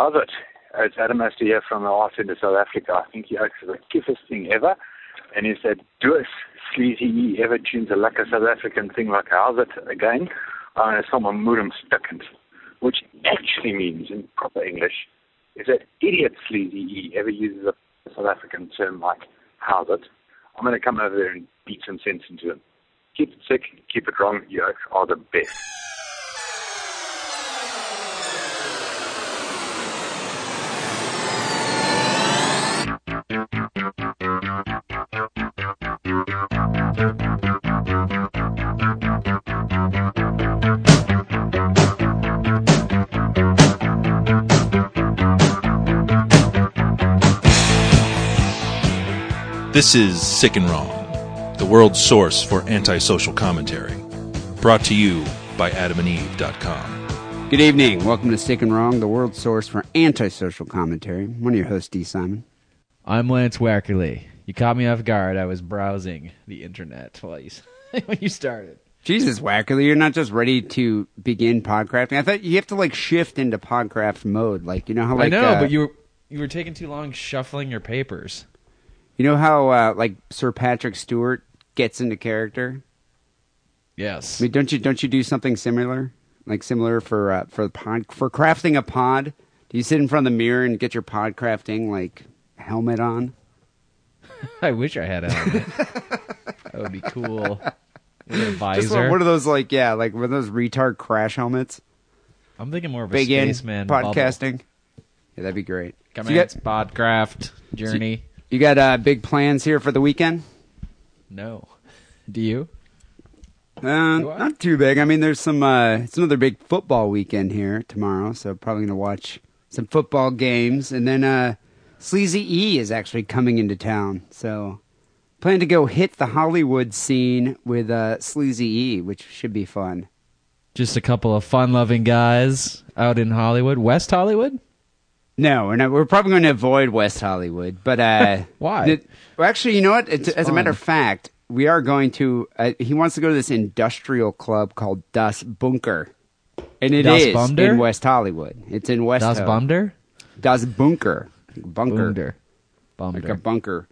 How's it? It's Adam here from the Arts into South Africa. I think he is the cutest thing ever. And he said, do it, sleazy ever tunes a like a South African thing like how's it again? Uh, someone murum stuckend. Which actually means, in proper English, is that idiot sleazy he ever uses a South African term like how's it? I'm going to come over there and beat some sense into him. Keep it sick, keep it wrong, you are the best. This is Sick and Wrong, the world's source for antisocial commentary. Brought to you by adamandeve.com. Good evening. Welcome to Sick and Wrong, the world's source for antisocial commentary. I'm one of your hosts, D. Simon. I'm Lance Wackerly. You caught me off guard. I was browsing the internet while you, when you started. Jesus, Wackerly, you're not just ready to begin podcrafting. I thought you have to like shift into podcraft mode, like you know how like I know, uh, but you were you were taking too long shuffling your papers. You know how uh, like Sir Patrick Stewart gets into character. Yes. I mean, don't you don't you do something similar, like similar for uh, for the pod for crafting a pod? Do you sit in front of the mirror and get your pod crafting like helmet on? I wish I had a helmet. that would be cool. A Just visor. one, of those like yeah, like one of those retard crash helmets. I'm thinking more of a Big spaceman bubble. podcasting. Yeah, that'd be great. Come So on, got Podcraft journey. you got uh, big plans here for the weekend? No. Do you? Uh, Do not too big. I mean, there's some. Uh, it's another big football weekend here tomorrow, so probably gonna watch some football games, and then uh, Sleazy E is actually coming into town, so plan to go hit the Hollywood scene with uh, Sleazy E, which should be fun. Just a couple of fun-loving guys out in Hollywood, West Hollywood. No, we're not. We're probably going to avoid West Hollywood, but uh, Why? the- well, actually, you know what? It's, It's as a matter of fact, we are going to. Uh, he wants to go to this industrial club called Das Bunker, and it Das is in West Hollywood. It's in West. Das Ho- Bunder? Das Bunker, bunker, Bunder. like a bunker.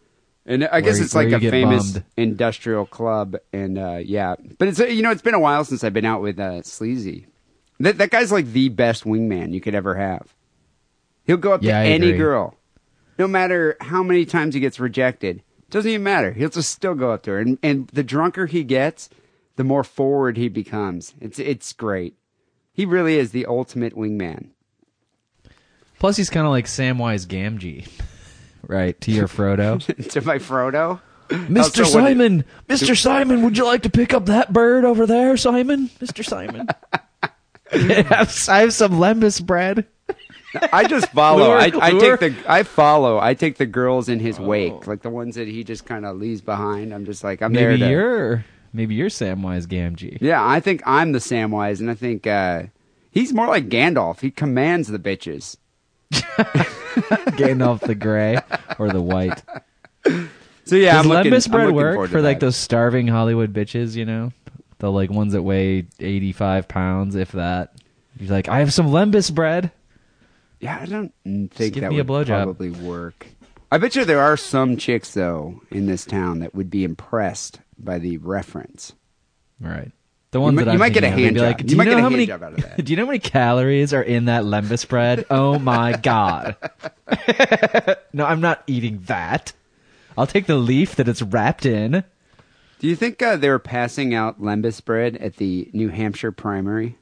And I guess Where- it's like a famous bummed. industrial club, and uh, yeah, but it's uh, you know it's been a while since I've been out with uh, Sleazy. That that guy's like the best wingman you could ever have. He'll go up Yeah, to I any agree. girl, no matter how many times he gets rejected. Doesn't even matter. He'll just still go up to her, and and the drunker he gets, the more forward he becomes. It's it's great. He really is the ultimate wingman. Plus, he's kind of like Samwise Gamgee, right? To your Frodo, to my Frodo. Mister oh, so what- Simon, Mister Simon, would you like to pick up that bird over there, Simon? Mister Simon, I have I have some lembas bread. I just follow. Lure, I, I take the I follow. I take the girls in his wake, like the ones that he just kind of leaves behind. I'm just like I'm there. Maybe you're maybe you're Samwise Gamgee. yeah, I think I'm the Samwise, and I think uh, he's more like Gandalf. He commands the bitches. Gandalf the Gray or the White. So yeah, Does I'm looking, I'm bread looking work for like that. those starving Hollywood bitches? You know, the like ones that weigh eighty five pounds, if that. He's like, I have some lembas bread. Yeah, I don't think give that me a would blowjob. probably work. I bet you there are some chicks though in this town that would be impressed by the reference. All right. The ones might- that you I'm might get a thinking of, they'd hand be job. Like, You do might you get know a how hand many? job out of that." Do you know how many calories are in that lembas bread? Oh my god! no, I'm not eating that. I'll take the leaf that it's wrapped in. Do you think uh, they were passing out lembas bread at the New Hampshire primary,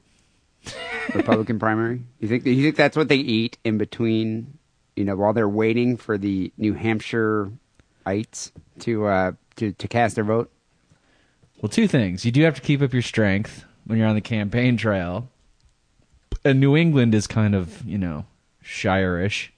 Republican primary? You think you think that's what they eat in between, you know, while they're waiting for the New Hampshireites to uh, to to cast their vote? Well, two things. You do have to keep up your strength when you're on the campaign trail. And New England is kind of, you know, shire-ish.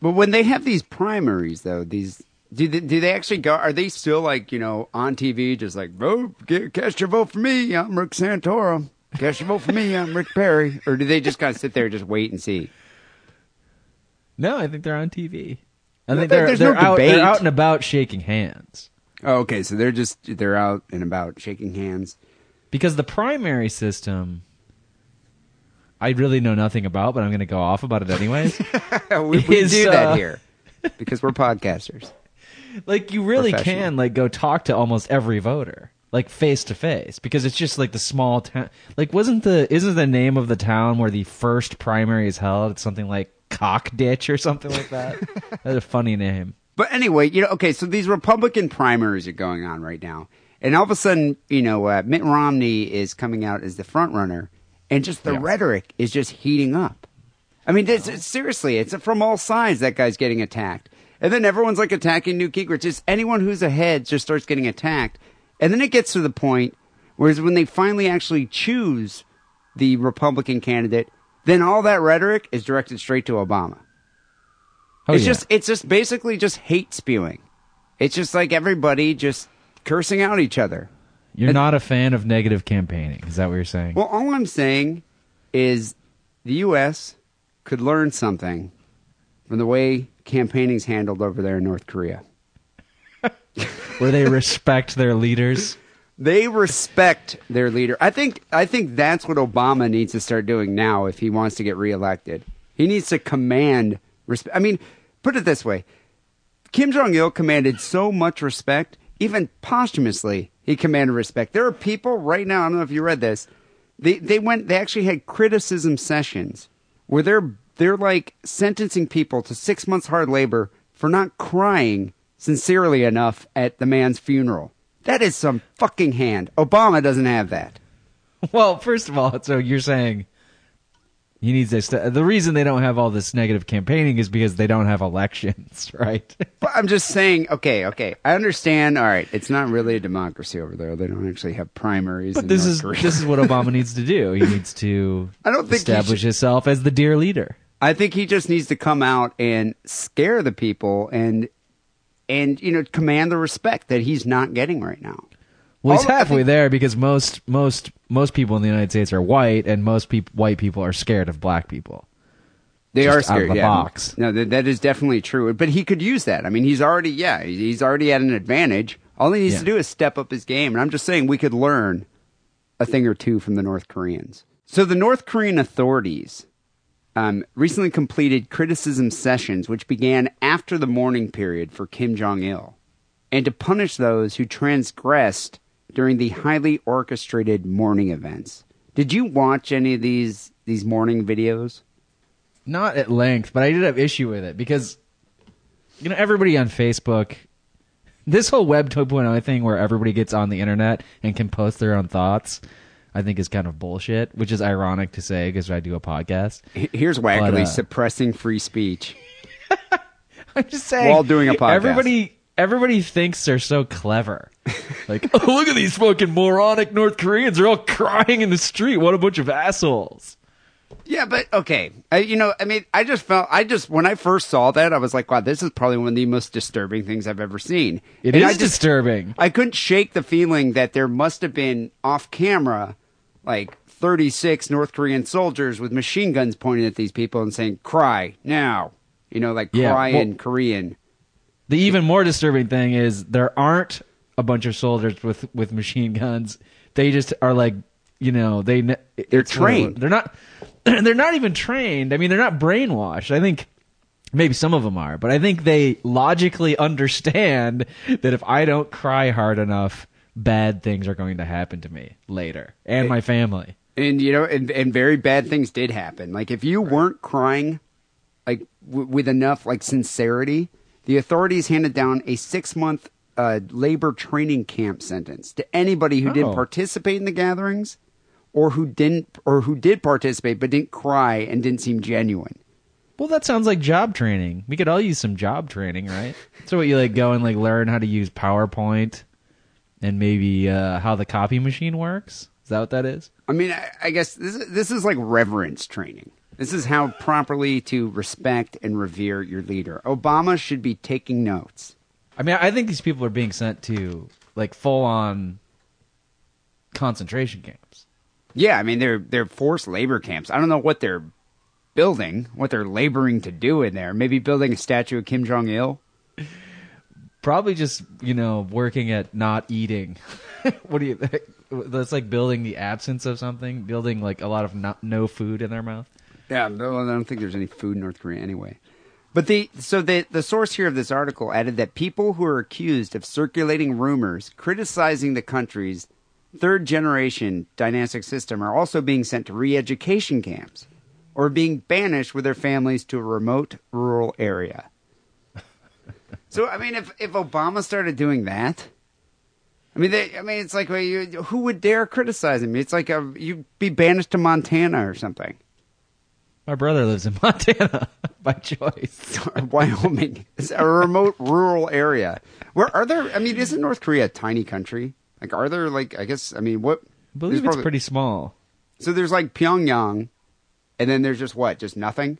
But when they have these primaries, though, these do they, do they actually go? Are they still like you know on TV, just like vote, get, cast your vote for me? I'm Rick Santorum. Cast your vote for me. I'm Rick Perry. Or do they just kind of sit there and just wait and see? No, I think they're on TV. I No, think there- they're, there's they're, no out, debate. they're out and about shaking hands. Oh, okay, so they're just they're out and about shaking hands. Because the primary system, I really know nothing about, but I'm going to go off about it anyways. we, we Is, do uh, that here because we're podcasters. like you really Professional. can like go talk to almost every voter like face to face because it's just like the small town like wasn't the isn't the name of the town where the first primary is held it's something like cock ditch or something like that that's a funny name But anyway, you know, okay, so these Republican primaries are going on right now. And all of a sudden, you know, uh, Mitt Romney is coming out as the front runner, and just the Yeah. rhetoric is just heating up. I mean, it's, it's- seriously, it's from all sides that guy's getting attacked. And then everyone's like attacking Newt Gingrich. Just anyone who's ahead just starts getting attacked. And then it gets to the point whereas when they finally actually choose the Republican candidate, then all that rhetoric is directed straight to Obama. oh, it's yeah. just it's just basically just hate spewing. It's just like everybody just cursing out each other. you're not a fan of negative campaigning is that what you're saying Well, all I'm saying is the U.S. could learn something from the way campaigning's handled over there in North Korea. Where they respect their leaders They respect their leader. I think I think that's what Obama needs to start doing now if he wants to get reelected. He needs to command respect. I mean, put it this way. Kim Jong Il commanded so much respect, even posthumously, he commanded respect. There are people right now, I don't know if you read this. They they went they actually had criticism sessions where they're they're like sentencing people to 6 months hard labor for not crying sincerely enough at the man's funeral. That is some fucking hand. Obama doesn't have that. well first of all so you're saying he needs to st- the reason they don't have all this negative campaigning is because they don't have elections right But I'm just saying, okay, okay. I understand. All right, it's not really a democracy over there. They don't actually have primaries. But this North is Korea. this is what Obama needs to do. He needs to I don't think he establish himself as the dear leader. I think he just needs to come out and scare the people and and you know command the respect that he's not getting right now. Well, he's halfway think- there because most most most people in the United States are white, and most peop- white people are scared of black people. They Just are out of scared. the yeah. box. No, that, that is definitely true. But he could use that. I mean, he's already yeah, he's he's already at an advantage. All he needs Yeah. to do is step up his game. And I'm just saying we could learn a thing or two from the North Koreans. So the North Korean authorities um, recently completed criticism sessions, which began after the mourning period for Kim Jong Il, and to punish those who transgressed during the highly orchestrated mourning events. Did you watch any of these these mourning videos? Not at length, but I did have issue with it because you know everybody on Facebook. This whole Web 2.0 thing, where everybody gets on the internet and can post their own thoughts, I think is kind of bullshit. Which is ironic to say because I do a podcast. Here's Wackerly But, uh, suppressing free speech. I'm just saying. While doing a podcast. Everybody, everybody thinks they're so clever. Like, oh, look at these fucking moronic North Koreans. They're all crying in the street. What a bunch of assholes. Yeah, but okay. I, you know, I mean, I just felt, I just, when I first saw that, I was like, wow, this is probably one of the most disturbing things I've ever seen. It And is I just, disturbing. I couldn't shake the feeling that there must have been off camera, like 36 North Korean soldiers with machine guns pointing at these people and saying, cry now. You know, like Yeah, cry well- in Korean. The even more disturbing thing is there aren't a bunch of soldiers with with machine guns. They just are like, you know, they they're trained. They're not. They're not even trained. I mean, they're not brainwashed. I think maybe some of them are, but I think they logically understand that if I don't cry hard enough, bad things are going to happen to me later and my family. And you know, and, and very bad things did happen. Like if you weren't crying, like w- with enough like sincerity, the authorities handed down a six month uh, labor training camp sentence to anybody who didn't Oh. participate in the gatherings, or who didn't, or who did participate but didn't cry and didn't seem genuine. Well, that sounds like job training. We could all use some job training, right? so what you like go and like learn how to use PowerPoint and maybe uh, how the copy machine works. Is that what that is? I mean, I, I guess this is, this is like reverence training. This is how properly to respect and revere your leader. Obama should be taking notes. I mean, I think these people are being sent to like full on concentration camps. Yeah, I mean they're they're forced labor camps. I don't know what they're building, what they're laboring to do in there. Maybe building a statue of Kim Jong Il. Probably just you know working at not eating. what do you think? that's like building the absence of something, building like a lot of no, no food in their mouth. Yeah, no, I don't think there's any food in North Korea anyway. But the so the the source here of this article added that people who are accused of circulating rumors criticizing the country's third generation dynastic system are also being sent to re-education camps or being banished with their families to a remote rural area. so I mean if if Obama started doing that, I mean, they, I mean, it's like well, you, who would dare criticize him? It's like a, you'd be banished to Montana or something. My brother lives in Montana by choice. Wyoming is a remote rural area. Where are there? I mean, isn't North Korea a tiny country? Like, are there like? I guess. I mean, what? I believe it's pretty small. So there's like Pyongyang, and then there's just what? Just nothing.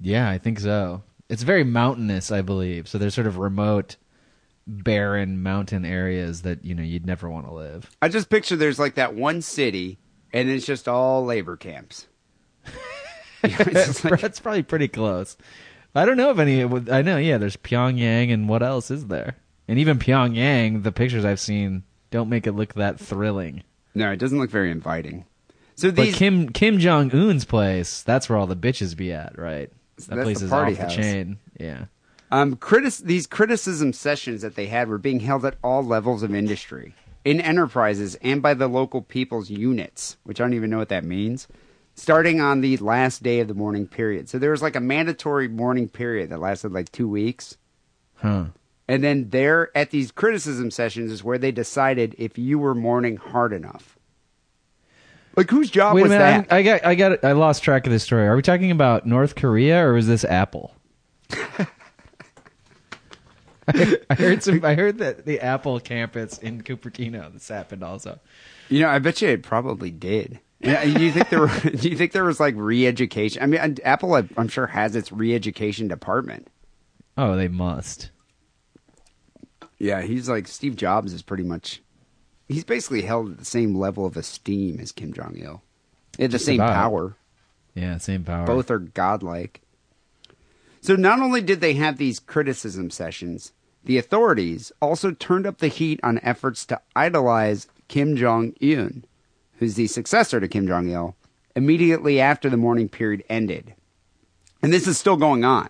Yeah, I think so. It's very mountainous, I believe. So there's sort of remote, barren mountain areas that you know you'd never want to live. I just picture there's like that one city, and it's just all labor camps. That's that's probably pretty close. I don't know if any. I know, yeah. There's Pyongyang, and what else is there? And even Pyongyang, the pictures I've seen don't make it look that thrilling. No, it doesn't look very inviting. So But these, Kim Kim Jong Un's place, that's where all the bitches be at, right? That place is off house. the chain. Yeah. Um, critis- these criticism sessions that they had were being held at all levels of industry, in enterprises, and by the local people's units, which I don't even know what that means, starting on the last day of the morning period. So there was like a mandatory morning period that lasted like two weeks. Huh. And then there at these criticism sessions is where they decided if you were mourning hard enough. Like whose job Wait was minute. that? I'm- I got I got I lost track of this story. Are we talking about North Korea or is this Apple? I, I heard some. I heard that the Apple campus in Cupertino this happened also. You know, I bet you it probably did. Yeah, do you think there were? Do you think there was like re-education? I mean, Apple, I'm sure, has its re-education department. Oh, they must. Yeah, he's like Steve Jobs is pretty much. He's basically held at the same level of esteem as Kim Jong Il. The Just same about. power. Yeah, same power. Both are godlike. So not only did they have these criticism sessions, the authorities also turned up the heat on efforts to idolize Kim Jong Un, who's the successor to Kim Jong Il, immediately after the mourning period ended. And this is still going on.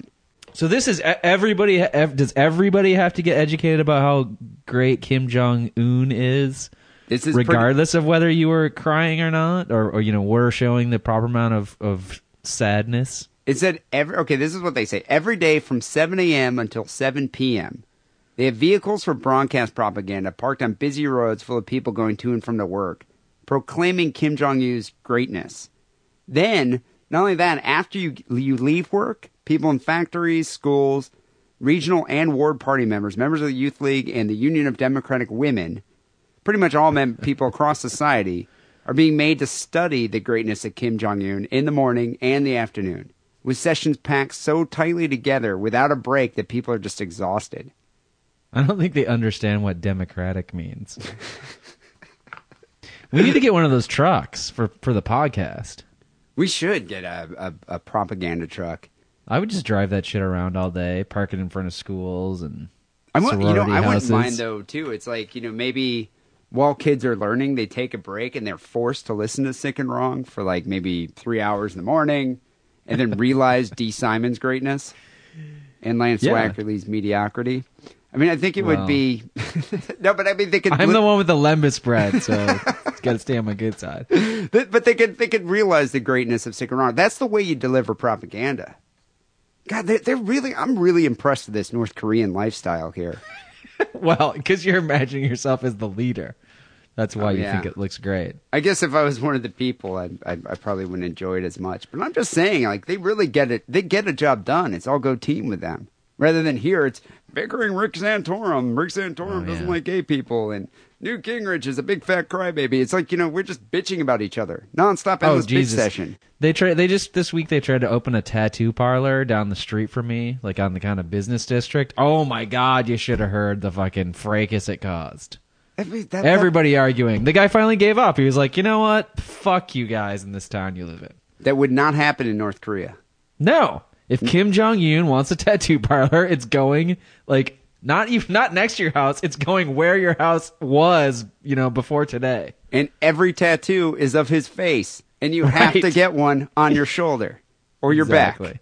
So this is everybody. ev- Does everybody have to get educated about how great Kim Jong Un is, This is pretty- regardless of whether you were crying or not, or, or you know were showing the proper amount of of sadness? It said every okay. This is what they say every day from 7 a.m. until 7 p.m. They have vehicles for broadcast propaganda parked on busy roads full of people going to and from their work, proclaiming Kim Jong Un's greatness. Then, not only that, after you you leave work, people in factories, schools, regional and ward party members, members of the Youth League and the Union of Democratic Women, pretty much all men, people across society, are being made to study the greatness of Kim Jong Un in the morning and the afternoon, with sessions packed so tightly together without a break that people are just exhausted. I don't think they understand what democratic means. we need to get one of those trucks for for the podcast. We should get a, a, a propaganda truck. I would just drive that shit around all day, park it in front of schools and I would, you know, I wouldn't houses. mind though too. It's like you know maybe while kids are learning, they take a break and they're forced to listen to Sick and Wrong for like maybe three hours in the morning, and then realize D. Simon's greatness and Lance Yeah. Wackerly's mediocrity. I mean, I think it Well. would be no, but I mean they could. I'm li- the one with the lembas bread, so it's got to stay on my good side. But but they could they could realize the greatness of Sick and Wrong. That's the way you deliver propaganda. God, they're, they're really. I'm really impressed with this North Korean lifestyle here. Well, because you're imagining yourself as the leader. That's why Oh, you yeah. think it looks great. I I guess if I was one of the people, I, I I probably wouldn't enjoy it as much. But I'm just saying, like they really get it. They get a job done. It's all go team with them. Rather than here, it's bickering Rick Santorum. Rick Santorum Oh, doesn't yeah. like gay people, and Newt Gingrich is a big fat crybaby. It's like you know we're just bitching about each other nonstop. Oh Endless bitch session. They tried. They just this week they tried to open a tattoo parlor down the street from me, like on the kind of business district. Oh my God! You should have heard the fucking fracas it caused. Mean, that- that- Everybody arguing. The guy finally gave up. He was like, you know what? Fuck you guys in this town you live in. that would not happen in North Korea. No. If Kim Jong Un wants a tattoo parlor, it's going like Not even not next to your house. It's going where your house was, you know, before today. And every tattoo is of his face, and you have Right. to get one on your shoulder or your back. Exactly.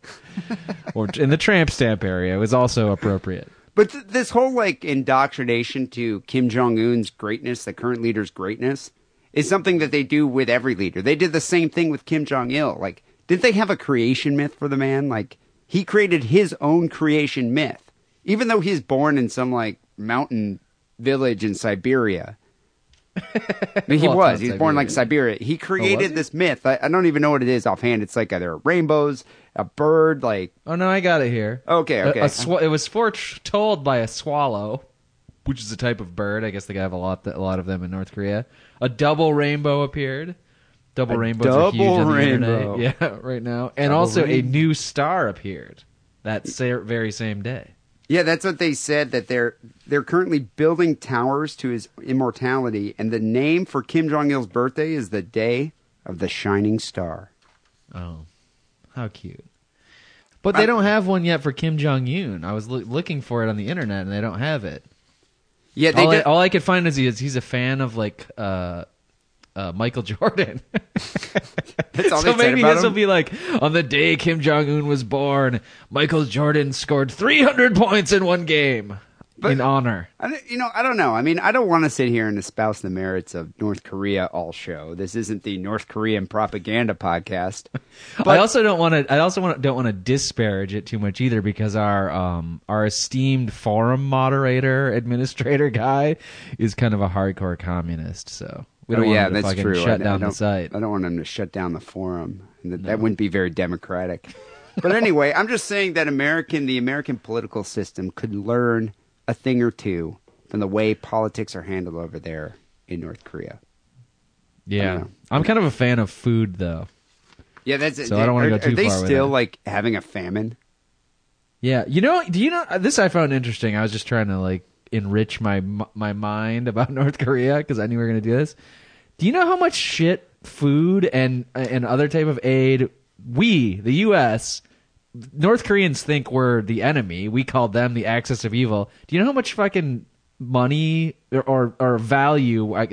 or in the tramp stamp area was also appropriate. But th- this whole like indoctrination to Kim Jong Un's greatness, the current leader's greatness, is something that they do with every leader. They did the same thing with Kim Jong Il. Like, didn't they have a creation myth for the man? Like, he created his own creation myth, even though he's born in some like mountain village in Siberia. I mean, he Well, was. not He was born like Siberia. He oh, created he? this myth. I, I don't even know what it is offhand. It's like either rainbows, a bird, like Oh no, I got it here. Okay, okay. A, swa- it was foretold by a swallow, which is a type of bird. I guess they have a lot, a lot of them in North Korea. A double rainbow appeared. Double A rainbows are huge double on the rainbow. internet. Yeah, right now, and Double also a new star appeared that very same day. Yeah, that's what they said that they're they're currently building towers to his immortality, and the name for Kim Jong Il's birthday is the day of the shining star. Oh, how cute! But they I- don't have one yet for Kim Jong Un. I was loo- looking for it on the internet, and they don't have it. Yeah, they all, I, all I could find is he is he's a fan of like uh, uh, Michael Jordan. that's all so maybe this will be like on the day Kim Jong Un was born, Michael Jordan scored 300 points in one game But- in honor. I you know, I don't know. I mean, I don't want to sit here and espouse the merits of North Korea all show. This isn't the North Korean propaganda podcast. But I also don't want to. I also want, don't want to disparage it too much either, because our um our esteemed forum moderator administrator guy is kind of a hardcore communist. So we oh don't want yeah, to that's true. shut I, down I the don't, site. I don't want them to shut down the forum. That, that wouldn't be very democratic. but anyway, I'm just saying that American, the American political system, could learn a thing or two from the way politics are handled over there in North Korea. Yeah. I'm kind of a fan of food though. Yeah, that's it. So I don't wanna are- go too Are they still like having a famine? Yeah, you know, do you know this? I found interesting. I was just trying to like enrich my my mind about North Korea because I knew we were going to do this. Do you know how much shit food and and other type of aid we, the U.S., North Koreans think we're the enemy. We call them the axis of evil. Do you know how much fucking money or or, or value? I, all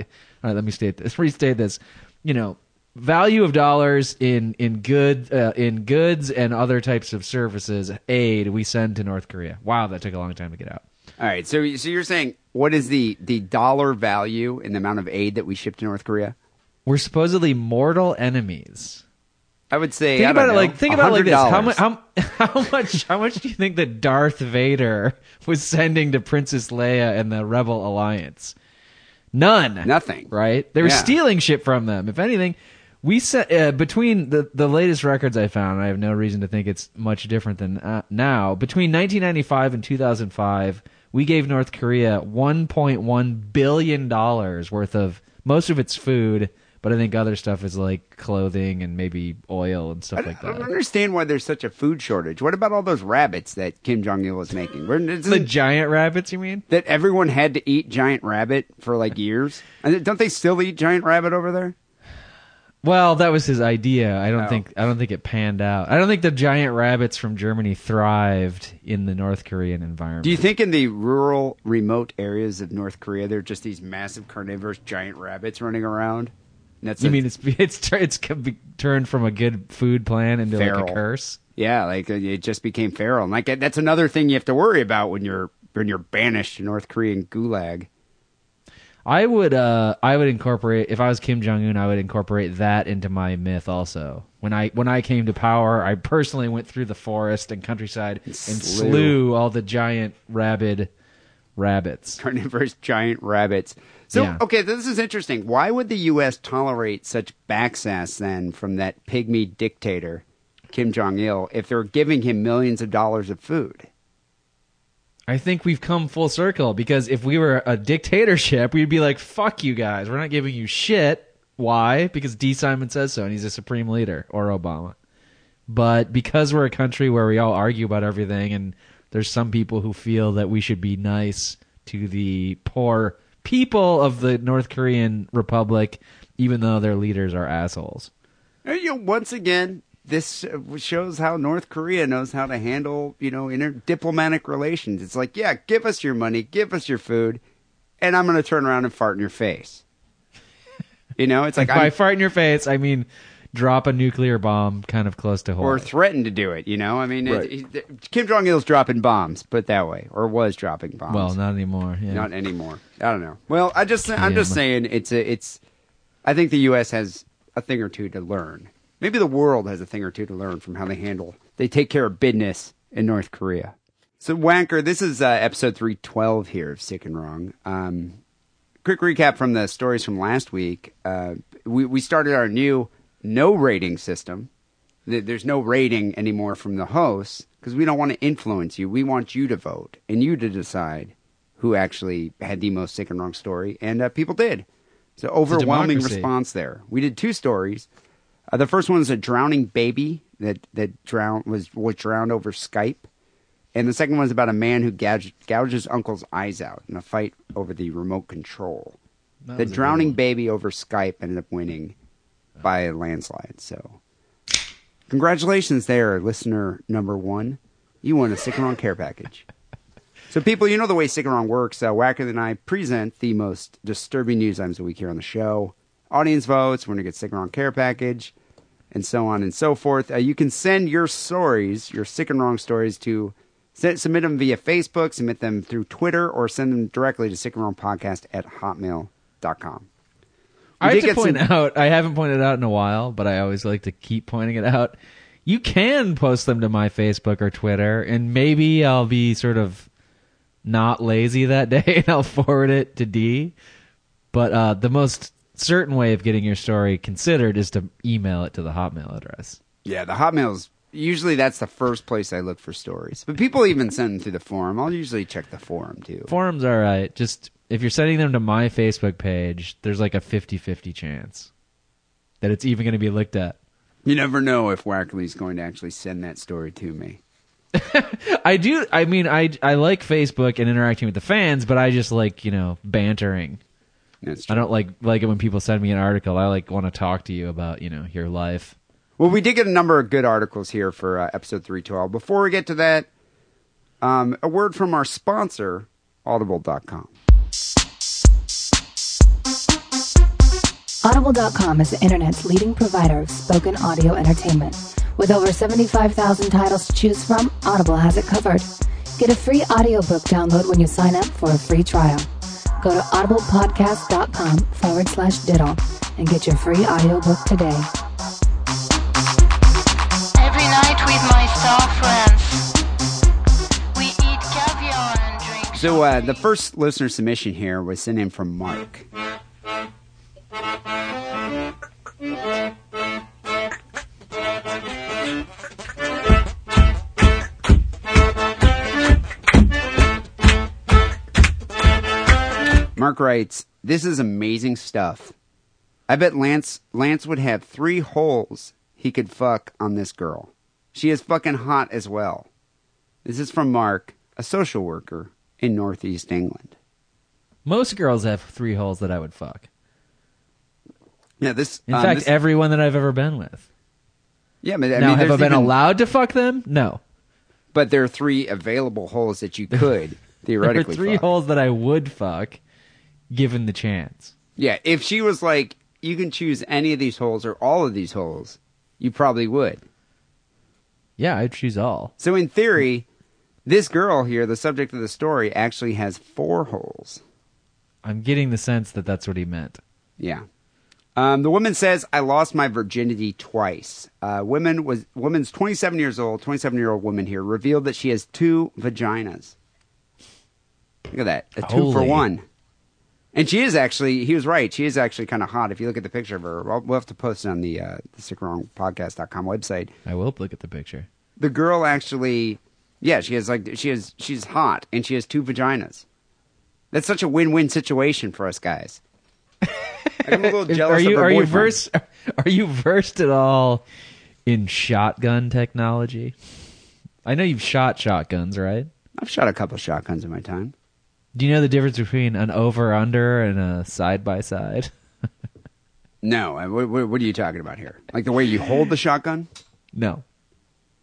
right, let me state this. Restate this. You know, value of dollars in in good uh, in goods and other types of services aid we send to North Korea. Wow, that took a long time to get out. All right, so so you're saying what is the the dollar value in the amount of aid that we ship to North Korea? We're supposedly mortal enemies. I would say Think I about it know, like think about it like this. How $100. much how, how much how much do you think that Darth Vader was sending to Princess Leia and the Rebel Alliance? None. Nothing. Right? They were Yeah. stealing shit from them. If anything, we set uh, between the the latest records I found. I have no reason to think it's much different than uh, now. Between 1995 and 2005, we gave North Korea 1.1 billion dollars worth of most of its food, but I think other stuff is like clothing and maybe oil and stuff I like don't, I don't understand why there's such a food shortage. What about all those rabbits that Kim Jong Il was making? The giant rabbits, you mean? that everyone had to eat giant rabbit for like years. And don't they still eat giant rabbit over there? Well, that was his idea. I don't Oh. think I don't think it panned out. I don't think the giant rabbits from Germany thrived in the North Korean environment. Do you think in the rural, remote areas of North Korea there are just these massive carnivorous giant rabbits running around? And that's You mean it's it's tur- it's co- be- turned from a good food plan into like Feral. a curse? yeah, like uh, it just became feral. And like that's another thing you have to worry about when you're when you're banished to North Korean gulag. I would uh I would incorporate if I was Kim Jong Un, I would incorporate that into my myth also. When I when I came to power, I personally went through the forest and countryside and Slew. slew, all the giant rabid rabbits. carnivorous giant rabbits. So, Yeah. okay, this is interesting. Why would the U.S. tolerate such backsass then from that pygmy dictator, Kim Jong il, if they're giving him millions of dollars of food? I think we've come full circle because if we were a dictatorship, we'd be like, fuck you guys. We're not giving you shit. Why? Because D. Simon says so and he's a supreme leader or Obama. But because we're a country where we all argue about everything and there's some people who feel that we should be nice to the poor people of the North Korean Republic, even though their leaders are assholes. You know, once again, this uh, shows how North Korea knows how to handle, you know, inter- diplomatic relations. It's like, yeah, give us your money, give us your food, and I'm going to turn around and fart in your face. You know, it's like By I fart in your face, I mean drop a nuclear bomb kind of close to home, or threaten to do it. You know, I mean, Right. it- Kim Jong Il's dropping bombs, put that way, or was dropping bombs. well, not anymore. Yeah. Not anymore. I don't know. Well, I just I'm Yeah, just but- saying it's a it's. I think the U.S. has a thing or two to learn. Maybe the world has a thing or two to learn from how they handle they take care of business in North Korea. So Wanker, this is uh, episode three twelve here of Sick and Wrong. Um, quick recap from the stories from last week. Uh, we we started our new no rating system. There's no rating anymore from the hosts because we don't want to influence you. We want you to vote and you to decide who actually had the most sick and wrong story, and uh, people did. So overwhelming response there. We did two stories. Uh, the first one is a drowning baby that that drowned was was drowned over Skype, and the second one is about a man who his uncle's eyes out in a fight over the remote control. That the a drowning baby over Skype ended up winning by a landslide. So, congratulations there, listener number one. You won a wrong care package. So, people, you know the way Wrong works. Uh, Wacker and I present the most disturbing news items the week here on the show. Audience votes. We're going to get Sick and Wrong care package, and so on and so forth. Uh, you can send your stories, your Sick and Wrong stories, to send, submit them via Facebook, submit them through Twitter, or send them directly to Sick and Wrong Podcast at hotmail.com. We I have to point some- out, I haven't pointed out in a while, but I always like to keep pointing it out. You can post them to my Facebook or Twitter, and maybe I'll be sort of not lazy that day and I'll forward it to D. But uh, the most certain way of getting your story considered is to email it to the Hotmail address. Yeah, the Hotmail's usually that's the first place I look for stories. But people even send them through the forum. I'll usually check the forum too. Forums are right. Just if you're sending them to my Facebook page, there's like a 50-50 chance that it's even going to be looked at. You never know if Wackerly's going to actually send that story to me. I do. I mean, I I like Facebook and interacting with the fans, but I just like you know bantering. That's I don't like like it when people send me an article. I like want to talk to you about you know your life. Well, we did get a number of good articles here for uh, episode 312. Before we get to that, um, a word from our sponsor, Audible.com. Audible.com is the internet's leading provider of spoken audio entertainment. With over 75,000 titles to choose from, Audible has it covered. Get a free audiobook download when you sign up for a free trial. Go to audiblepodcast.com forward slash diddle and get your free audiobook today. Every night with my star friends, we eat caviar and drink. So uh, the first listener submission here was sent in from Mark. Mark writes, "This is amazing stuff. I bet Lance Lance would have three holes he could fuck on this girl. She is fucking hot as well." This is from Mark, a social worker in Northeast England. Most girls have three holes that I would fuck. Yeah, this. In um, fact, this- everyone that I've ever been with. yeah, but I now, mean, have I been even- allowed to fuck them? No. But there are three available holes that you could theoretically. There are three fuck. holes that I would fuck, given the chance. Yeah, if she was like, you can choose any of these holes or all of these holes, you probably would. Yeah, I'd choose all. So in theory, this girl here, the subject of the story, actually has four holes. I'm getting the sense that that's what he meant. Yeah. Um, the woman says, "I lost my virginity twice." Uh, woman was woman's 27 years old. 27 year old woman here revealed that she has two vaginas. Look at that, a two for one. And she is actually, he was right. She is actually kind of hot. If you look at the picture of her, we'll, we'll have to post it on the uh, the sickwrongpodcast.com website. I will look at the picture. The girl actually, yeah, she has like she has she's hot and she has two vaginas. That's such a win-win situation for us guys. I'm a little jealous are you of her are you versed? Are you versed at all in shotgun technology? I know you've shot shotguns, right? I've shot a couple shotguns in my time. Do you know the difference between an over under and a side by side? No, what, what, what are you talking about here? Like the way you hold the shotgun? No.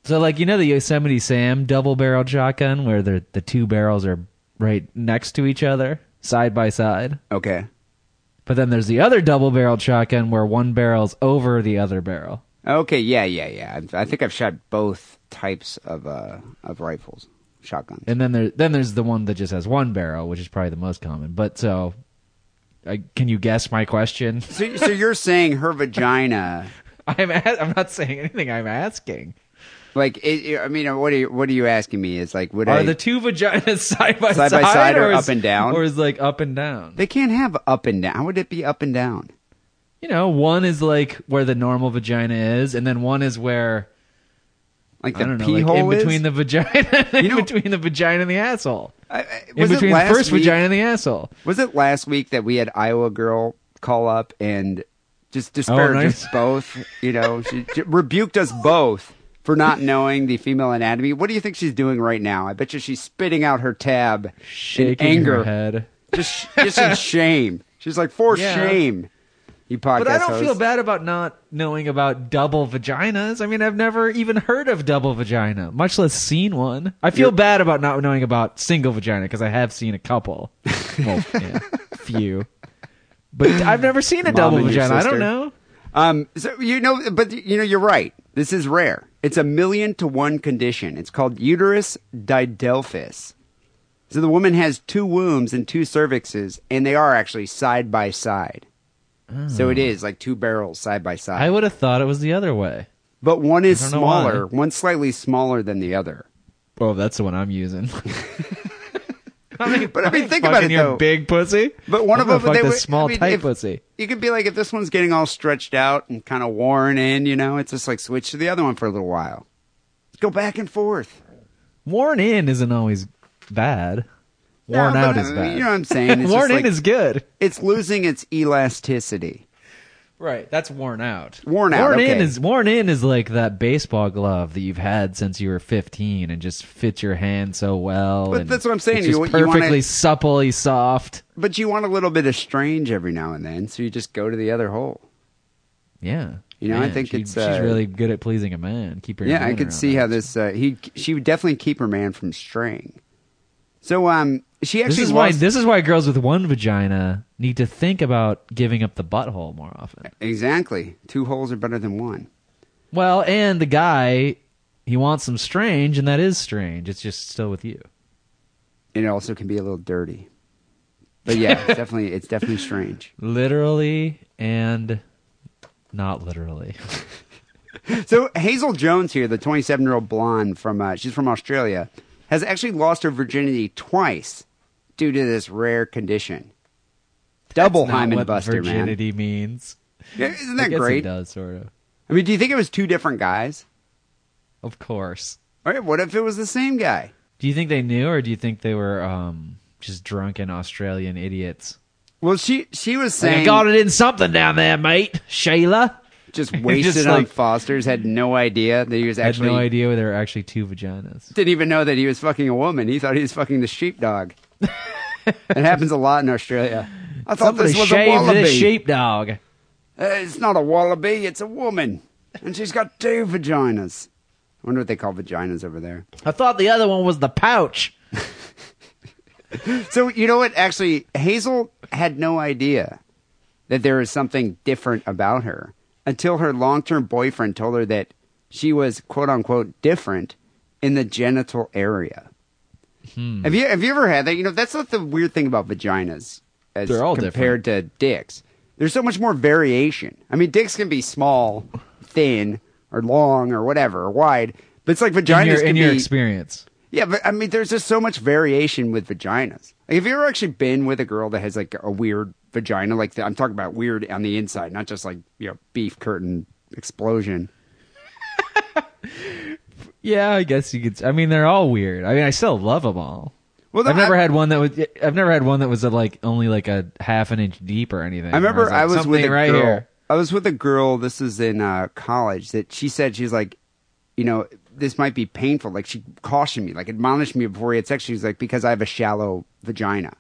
So like you know the Yosemite Sam double barreled shotgun where the the two barrels are right next to each other, side by side. Okay. But then there's the other double barreled shotgun where one barrel's over the other barrel. Okay. Yeah. Yeah. Yeah. I've- I think I've shot both types of uh of rifles, shotguns. And then there then there's the one that just has one barrel, which is probably the most common. But so I, can you guess my question? So, so you're saying her vagina, I'm a- I'm not saying anything. I'm asking. like, it, it- I mean, what are you, what are you asking me? Is like, would Are I? the two vaginas side by Side Side by side or is- up and down? or is like up and down? they can't have up and down. How would it be up and down? You know, one is like where the normal vagina is, and then one is where Like I the don't know, pee like hole in between is? the vagina, in know- between the vagina and the asshole, I- I- in was it between the last first week- vagina and the asshole. Was it last week that we had Iowa girl call up and just oh, disparaged Oh, nice. us both? You know, she, she rebuked us both for not knowing the female anatomy. What do you think she's doing right now? I bet you she's spitting out her tab Shaking in anger, her head. just just in shame. She's like, for Yeah. shame. You podcast But I don't host. feel bad about not knowing about double vaginas. I mean, I've never even heard of double vagina, much less seen one. I feel You're- bad about not knowing about single vagina because I have seen a couple. Well, yeah, few. But I've never seen a Mom double and your vagina. I sister. don't know. Um, so you know, but you know, you're right. This is rare. It's a million to one condition. It's called uterus didelphys. So the woman has two wombs and two cervixes, and they are actually side by side. So it is like two barrels side by side. I would have thought it was the other way. but one is I don't know smaller. One's slightly smaller than the other. Oh, that's the one I'm using. I mean, But I mean, think about it, though. big pussy. But one of them, they would- small I mean, tight if- pussy. You could be like, if this one's getting all stretched out and kind of worn in, you know, it's just like switch to the other one for a little while. Go back and forth. Worn in isn't always bad. Worn No, but, out is bad. You know what I'm saying? It's Worn in like- is good. it's losing its elasticity. Right, that's worn out. Worn out, Worn in is worn in is like that baseball glove that you've had since you were 15 and just fits your hand so well. But that's what I'm saying. It's You- just you wanna- perfectly supplely soft. But you want a little bit of strange every now and then, so you just go to the other hole. Yeah, You know, I think she- it's, she's uh, really good at pleasing a man. Keep her. Yeah, I could see the how this. Uh, he she would definitely keep her man from straying. So um, she actually This is why this is why girls with one vagina need to think about giving up the butthole more often. exactly two holes are better than one. Well, and the guy he wants some strange, and that is strange. It's just still with you. And it also can be a little dirty. But yeah, it's definitely it's definitely strange. Literally and not literally. So Hazel Jones here, the 27 year old blonde from uh, she's from Australia, has actually lost her virginity twice due to this rare condition. Double That's what buster, man. virginity means. Yeah, Isn't I that guess great? It does sort of. I mean, do you think it was two different guys? Of course. All right, what if it was the same guy? Do you think they knew, or do you think they were um, just drunken Australian idiots? Well, she she was Like, saying I got it in something down there, mate. Shayla just wasted Just on Foster's, had no idea that he was actually. had no idea there were actually two vaginas. didn't even know that he was fucking a woman. He thought he was fucking the sheepdog. It happens a lot in Australia. I thought Somebody this was a wallaby. this sheepdog. Uh, it's not a wallaby, it's a woman. And she's got two vaginas. I wonder what they call vaginas over there. I thought the other one was the pouch. So, you know what? Actually, Hazel had no idea that there was something different about her until her long term boyfriend told her that she was, quote unquote, different in the genital area. Hmm. Have you have you ever had that? You know, that's not the weird thing about vaginas as They're all compared to dicks. There's so much more variation. I mean, dicks can be small, thin, or long, or whatever, or wide. But it's like vaginas In your, can in your be experience. yeah, but I mean, there's just so much variation with vaginas. Like, have you ever actually been with a girl that has like a weird vagina? Like, the, I'm talking about weird on the inside, not just like you know beef curtain explosion. Yeah, I guess you could. I mean, they're all weird. I mean, I still love them all. Well, I've never had one that was. I've never had one that was uh, like only like a half an inch deep or anything. I remember I was, like, with a "Something right girl. here. I was with a girl. This is in uh, college. That she said she's like, you know, this might be painful. Like she cautioned me, like admonished me before we had sex. She was like, because I have a shallow vagina.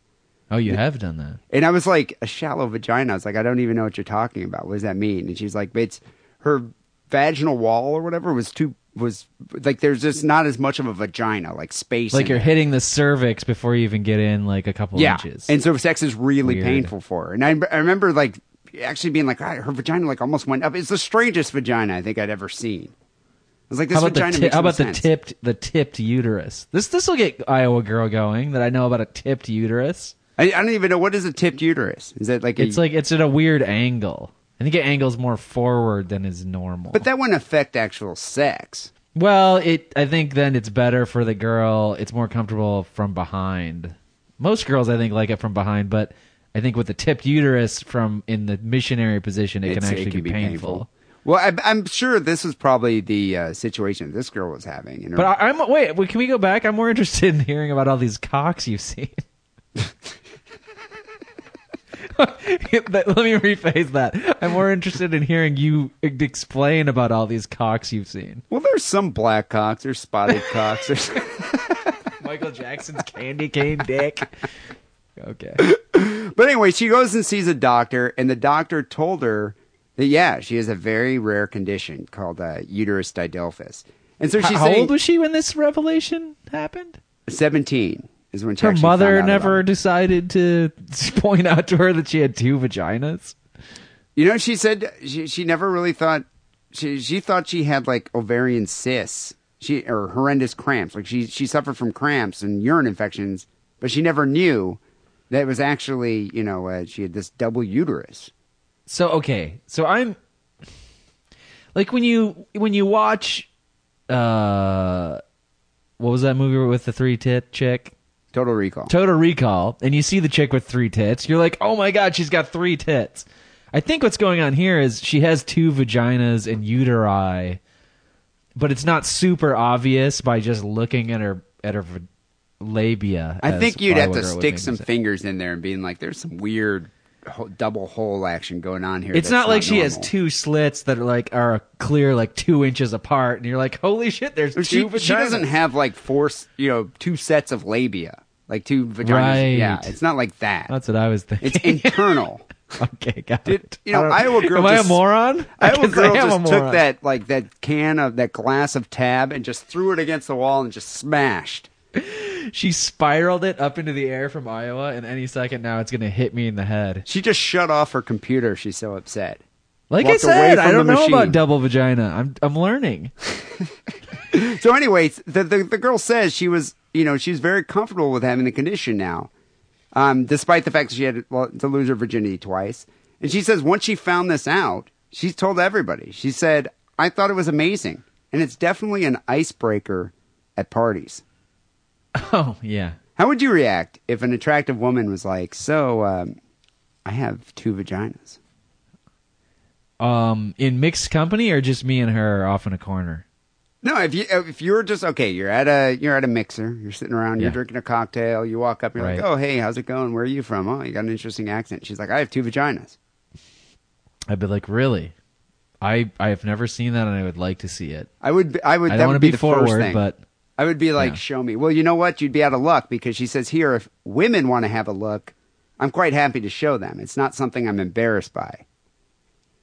Oh, you have done that. And I was like, a shallow vagina. I was like, I don't even know what you're talking about. What does that mean? And she's like, it's her vaginal wall or whatever was too was like there's just not as much of a vagina like space. Like you're there. hitting the cervix before you even get in like a couple yeah, inches. and so sex is really Weird. painful for her. And I, I remember like actually being like "God, her vagina like almost went up. It's the strangest vagina I think I'd ever seen. I was like, this how about the vagina ti- makes how about the tipped the tipped uterus? This this will get Iowa girl going. That I know about a tipped uterus. I, I don't even know what is a tipped uterus. Is that like a, It's like it's at a weird angle. I think it angles more forward than is normal. But that wouldn't affect actual sex. well, it I think then it's better for the girl. It's more comfortable from behind. Most girls I think like it from behind, but I think with the tipped uterus from in the missionary position, it It's- can actually be, painful. Well, I, I'm sure this was probably the uh, situation this girl was having. In her, But I, I'm wait. wait, Can we go back? I'm more interested in hearing about all these cocks you've seen. Let me rephrase that. I'm more interested in hearing you explain about all these cocks you've seen. well, there's some black cocks, there's spotted cocks. There's, Michael Jackson's candy cane dick. Okay. but anyway, she goes and sees a doctor, and the doctor told her that yeah, she has a very rare condition called uh, uterus didelphys. And so she's How saying old was she when this revelation happened? 17 is when Her mother never decided to point out to her that she had two vaginas. You know, she said she she never really thought she she thought she had like ovarian cysts, she or horrendous cramps. Like she she suffered from cramps and urine infections, but she never knew that it was actually you know uh, she had this double uterus. So okay, so I'm like when you when you watch uh what was that movie with the three tit chick? Total recall. Total Recall, and you see the chick with three tits, you're like, oh my god, she's got three tits. I think what's going on here is she has two vaginas and uteri, but it's not super obvious by just looking at her at her labia. I think you'd have to stick some fingers in there and being like, "There's some weird double hole action going on here." It's not like she has two slits that are like are clear like two inches apart, and you're like, holy shit, there's two She, vaginas. she doesn't have like four, you know, two sets of labia, like two vaginas. Right. Yeah, it's not like that. That's what I was thinking. It's internal. okay, got Did- it. you know, Iowa girl Am I a moron? I Iowa girl just took that like that can of that glass of tab and just threw it against the wall and just smashed. She spiraled it up into the air from Iowa, and any second now it's going to hit me in the head. She just shut off her computer. She's so upset. Like I Walked away said, I don't know machine. about double vagina. I'm I'm learning. So, anyways, the, the the girl says she was, you know, she's very comfortable with having the condition now, um, despite the fact that she had to lose her virginity twice. And she says once she found this out, she's told everybody. She said, "I thought it was amazing, and it's definitely an icebreaker at parties." Oh yeah. How would you react if an attractive woman was like, "So, um, I have two vaginas"? Um, in mixed company or just me and her off in a corner. No, if you if you're just okay, you're at a you're at a mixer, you're sitting around, you're Yeah. drinking a cocktail, you walk up, you're like, "Oh, hey, how's it going? Where are you from? Oh, you got an interesting accent." She's like, "I have two vaginas." I'd be like, really? I I have never seen that, and I would like to see it. I would I would I don't want to be, be the first forward, thing. but I would be like, Yeah. "Show me." Well, you know what? You'd be out of luck because she says here if women want to have a look, I'm quite happy to show them. It's not something I'm embarrassed by.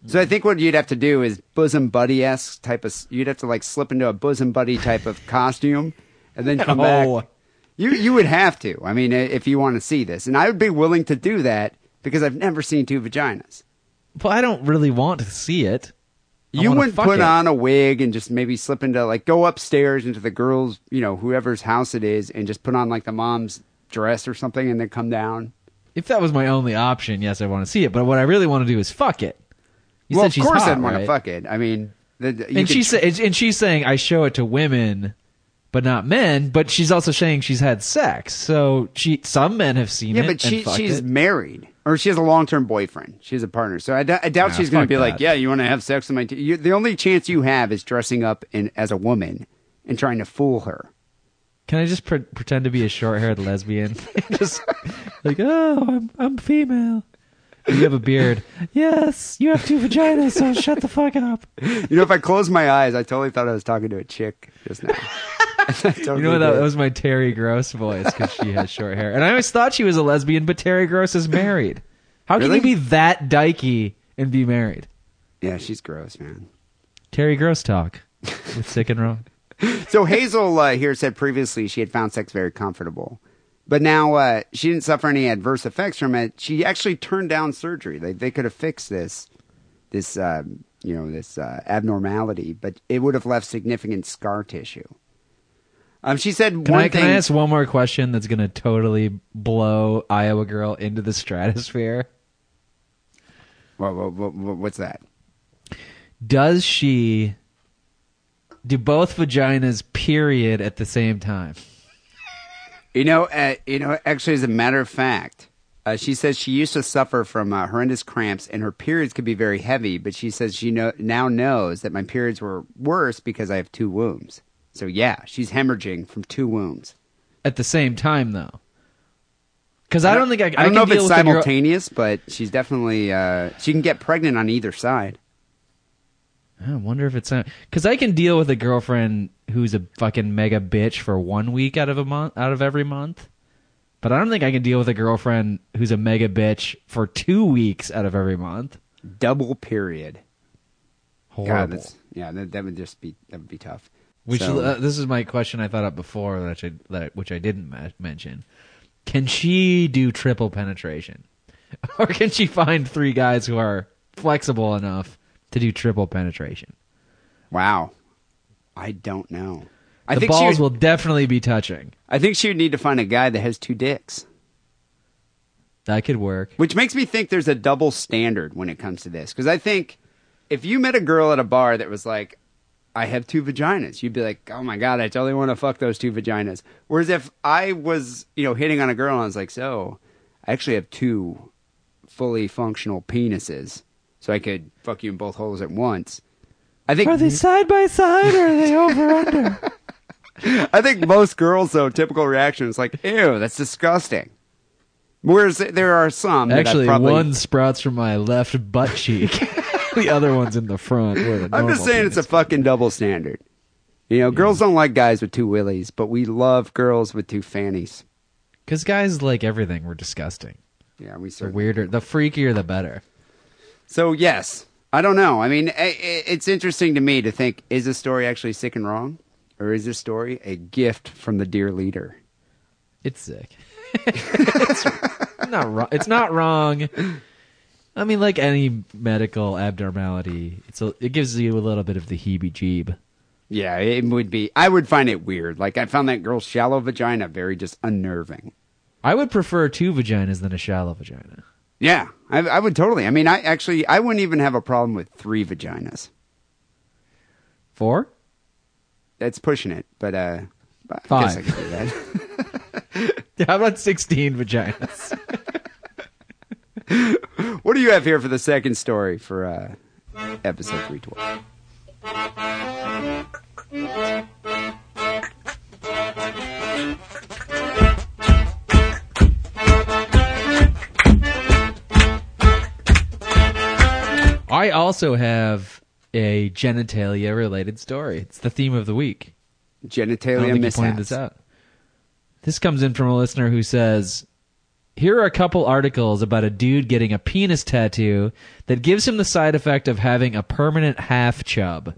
So I mm. think what you'd have to do is bosom buddy esque type of. You'd have to like slip into a bosom buddy type of costume, and then come Oh. back. You you would have to. I mean, if you want to see this, and I would be willing to do that because I've never seen two vaginas. well, I don't really want to see it. You wouldn't put it. on a wig and just maybe slip into like go upstairs into the girls, you know, whoever's house it is, and just put on like the mom's dress or something, and then come down. If that was my only option, yes, I want to see it. But what I really want to do is fuck it. You well, said of she's course hot, I'd want right? to fuck it. I mean, the, the- and could she tr- said, and she's saying I show it to women, but not men. But she's also saying she's had sex, so she some men have seen yeah, it. but she she's it. married or she has a long term boyfriend. She has a partner, so I, d- I doubt Nah, she's going to fuck be like, yeah, you want to have sex with my. T-? You, the only chance you have is dressing up in as a woman and trying to fool her. Can I just pre- pretend to be a short-haired lesbian? just like, oh, I'm I'm female. You have a beard. Yes, you have two vaginas, so shut the fuck up. You know, if I close my eyes, I totally thought I was talking to a chick just now. Totally You know what? That, that was my Terry Gross voice because she has short hair, and I always thought she was a lesbian. But Terry Gross is married. How can you be that dykey and be married? Yeah, she's gross, man. Terry Gross talk with sick and wrong. So Hazel uh, here said previously she had found sex very comfortable, but now uh, she didn't suffer any adverse effects from it. She actually turned down surgery. They they could have fixed this this um, you know this uh, abnormality, but it would have left significant scar tissue. Um, she said Can one I, thing. can I ask one more question that's going to totally blow Iowa Girl into the stratosphere? What- what- what- what's that? Does she do both vaginas period at the same time? You know, uh, you know. Actually, as a matter of fact, uh, she says she used to suffer from uh, horrendous cramps, and her periods could be very heavy. But she says she know, now knows that my periods were worse because I have two wombs. So yeah, she's hemorrhaging from two wombs. At the same time, though. Because I, don't think I, I don't can know if it's with a girl- simultaneous, but she's definitely uh, she can get pregnant on either side. I wonder if it's because I can deal with a girlfriend who's a fucking mega bitch for one week out of a month, out of every month. But I don't think I can deal with a girlfriend who's a mega bitch for two weeks out of every month. Double period. Horrible. God, that's yeah. That, that would just be that would be tough. Which So- uh, this is my question I thought up before that I, that which I didn't ma- mention. Can she do triple penetration, or can she find three guys who are flexible enough to do triple penetration? Wow, I don't know. I the think balls would, will definitely be touching. I think she would need to find a guy that has two dicks. That could work. Which makes me think there's a double standard when it comes to this. Because I think if you met a girl at a bar that was like, I have two vaginas, you'd be like, oh my God, I totally want to fuck those two vaginas. Whereas if I was, you know, hitting on a girl and I was like, so I actually have two fully functional penises, so I could fuck you in both holes at once. I think are they side by side or are they over under? I think most girls though typical reaction is like, ew, that's disgusting. Whereas there are some that Actually, probably, one sprouts from my left butt cheek. the other one's in the front. The I'm just saying it's a fucking double standard. You know, girls don't like guys with two willies, but we love girls with two fannies. Because guys like everything. We're disgusting. Yeah, we The weirder, the freakier, the better. So yes, I don't know. I mean, it's interesting to me to think: is this story actually sick and wrong, or is this story a gift from the dear leader? It's sick. it's not wrong. It's not wrong. I mean, like any medical abnormality, it's a, it gives you a little bit of the heebie-jeeb. Yeah, it would be. I would find it weird. Like I found that girl's shallow vagina very just unnerving. I would prefer two vaginas than a shallow vagina. Yeah, I, I would totally. I mean, I actually, I wouldn't even have a problem with three vaginas. Four? That's pushing it, but uh, I guess Five. I could do that. How about sixteen vaginas? what do you have here for the second story for uh, episode three twelve? I also have a genitalia related story. It's the theme of the week. I don't Genitalia you pointed this out. This comes in from a listener who says, "Here are a couple articles about a dude getting a penis tattoo that gives him the side effect of having a permanent half chub.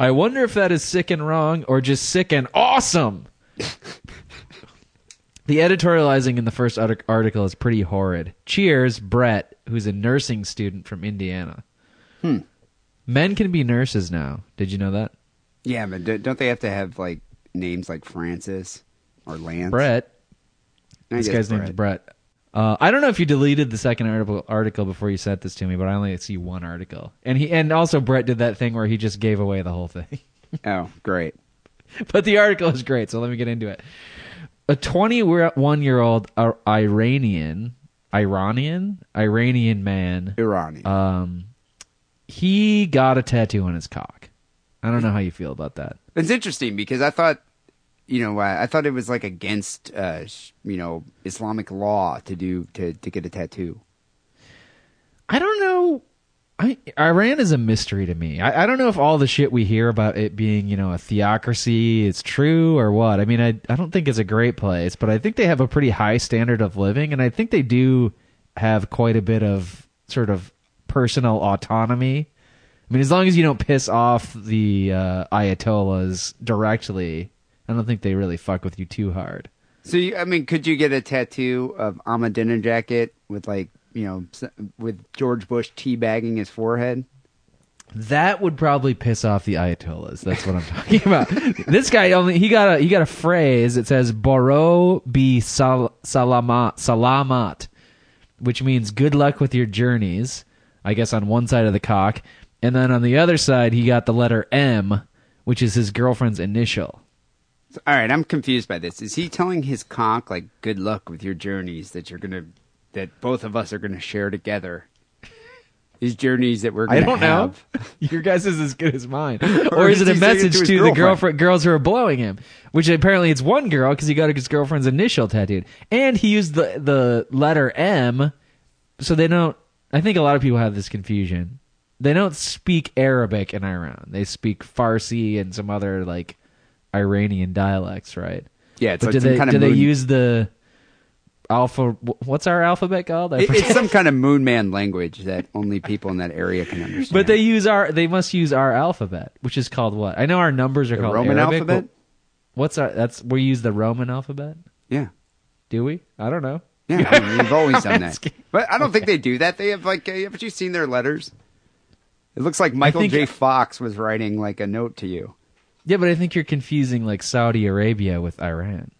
I wonder if that is sick and wrong or just sick and awesome." the editorializing in the first article is pretty horrid. Cheers, Brett, who's a nursing student from Indiana. Hmm. Men can be nurses now. Did you know that? Yeah, but do- don't they have to have like names like Francis or Lance? Brett. I This guess guy's name's Brett. Uh, I don't know if you deleted the second article article before you sent this to me, but I only see one article. And he and also Brett did that thing where he just gave away the whole thing. Oh, great. but the article is great, so let me get into it. A 21 year old Iranian, Iranian, Iranian man, Iranian. um, he got a tattoo on his cock. I don't know how you feel about that. It's interesting because I thought, you know, uh, I thought it was like against, uh, you know, Islamic law to do to to get a tattoo. I don't know. I, Iran is a mystery to me. I, I don't know if all the shit we hear about it being, you know, a theocracy is true or what. I mean, I I don't think it's a great place, but I think they have a pretty high standard of living, and I think they do have quite a bit of sort of personal autonomy. I mean, as long as you don't piss off the uh, Ayatollahs directly, I don't think they really fuck with you too hard. So, you, I mean, could you get a tattoo of Ahmadinejad with like, you know, with George Bush teabagging his forehead? That would probably piss off the Ayatollahs. That's what I'm talking about. this guy only he got a he got a phrase that says "Boro bi sal, salamat salamat," which means "good luck with your journeys." I guess on one side of the cock, and then on the other side he got the letter M, which is his girlfriend's initial. All right, I'm confused by this. Is he telling his cock like, "Good luck with your journeys that you're gonna, that both of us are gonna share together"? These journeys that we're gonna I don't have. know. Your guess is as good as mine. Or, Or is is it a saying it message to to, his the girlfriend girls who are blowing him? Which apparently it's one girl because he got his girlfriend's initial tattooed, and he used the the letter M, so they don't. I think a lot of people have this confusion. They don't speak Arabic in Iran. They speak Farsi and some other like Iranian dialects, right? Yeah, it's but like do they kind do of they use the alpha? What's our alphabet called? It- it's some kind of moon man language that only people in that area can understand. But they use our they must use our alphabet, which is called what? I know our numbers are the called Roman Arabic, alphabet. What's our that's we use the Roman alphabet? Yeah, Do we? I don't know. Yeah. I mean, we've always done that. But I don't think they do that. They have like, uh, haven't you seen their letters? It looks like Michael think- J. Fox was writing like a note to you. Yeah, but I think you're confusing like Saudi Arabia with Iran.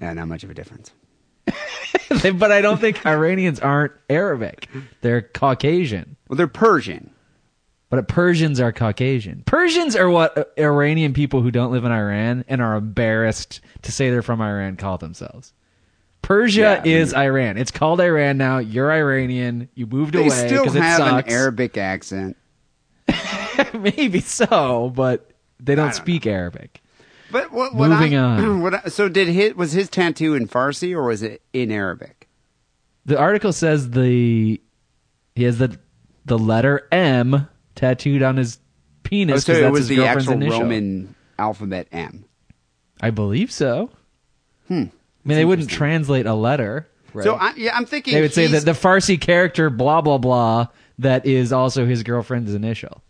Yeah, not much of a difference. but I don't think Iranians aren't Arabic. They're Caucasian. Well, they're Persian. But Persians are Caucasian. Persians are what uh, Iranian people who don't live in Iran and are embarrassed to say they're from Iran call themselves. Persia Yeah, is Iran. It's called Iran now. You're Iranian. You moved They away still because it have sucks. an Arabic accent. Maybe so, but they don't, don't speak Arabic. But what, what Moving I, on. What I, so did his was his tattoo in Farsi or was it in Arabic? The article says the he has the the letter M tattooed on his penis. Oh, so it was the actual initial. Roman alphabet M. I believe so. Hmm. I mean, they wouldn't translate a letter. Right? So I, yeah, I'm thinking they would say that the Farsi character blah blah blah that is also his girlfriend's initial.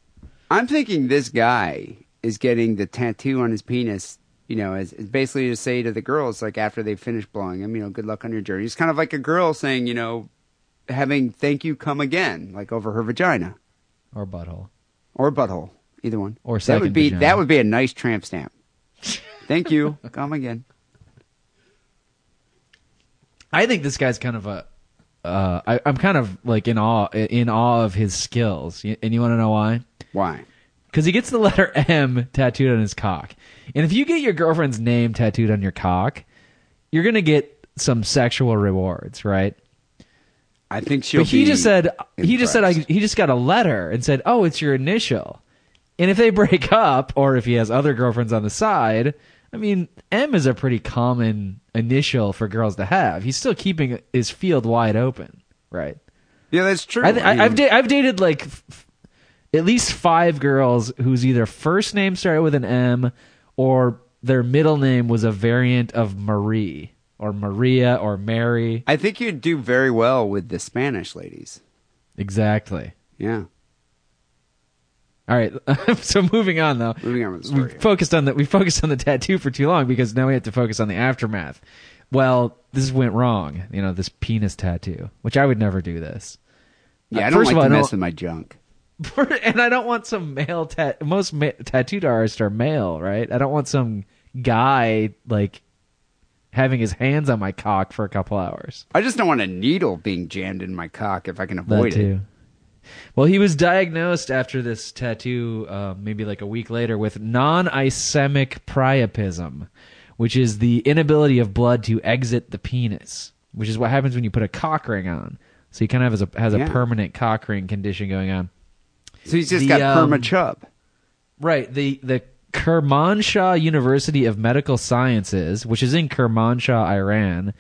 I'm thinking this guy is getting the tattoo on his penis. You know, as, as basically to say to the girls, like after they finish blowing him, you know, good luck on your journey. It's kind of like a girl saying, you know, having "thank you, come again," like over her vagina Or butthole. or butthole, either one. Or that would be vagina. that would be a nice tramp stamp. thank you, come again. I think this guy's kind of a. Uh, I, I'm kind of like in awe in awe of his skills, and you want to know why? Why? Because he gets the letter M tattooed on his cock, and if you get your girlfriend's name tattooed on your cock, you're gonna get some sexual rewards, right? I think she'll. but he just said he just said I, he just got a letter and said, "Oh, it's your initial." And if they break up, or if he has other girlfriends on the side, I mean, M is a pretty common initial for girls to have. He's still keeping his field wide open, right? Yeah, that's true. I th- I I, I've da- I've dated like f- at least five girls whose either first name started with an M or their middle name was a variant of Marie or Maria or Mary. I think you'd do very well with the Spanish ladies. Exactly. Yeah. All right. so moving on though. Moving on with the We focused on the we focused on the tattoo for too long because now we have to focus on the aftermath. Well, this went wrong. You know, this penis tattoo, which I would never do this. Yeah, Uh, I don't first like of all, to mess with my junk. and I don't want some male tat. Most ma- tattooed artists are male, right? I don't want some guy like having his hands on my cock for a couple hours. I just don't want a needle being jammed in my cock if I can avoid it. Well, he was diagnosed after this tattoo, uh, maybe like a week later, with non-ischemic priapism, which is the inability of blood to exit the penis, which is what happens when you put a cock ring on. So he kind of has a has a permanent cock ring condition going on. So he's just The, got um, perma chub. Right. The the Kermanshah University of Medical Sciences, which is in Kermanshah, Iran,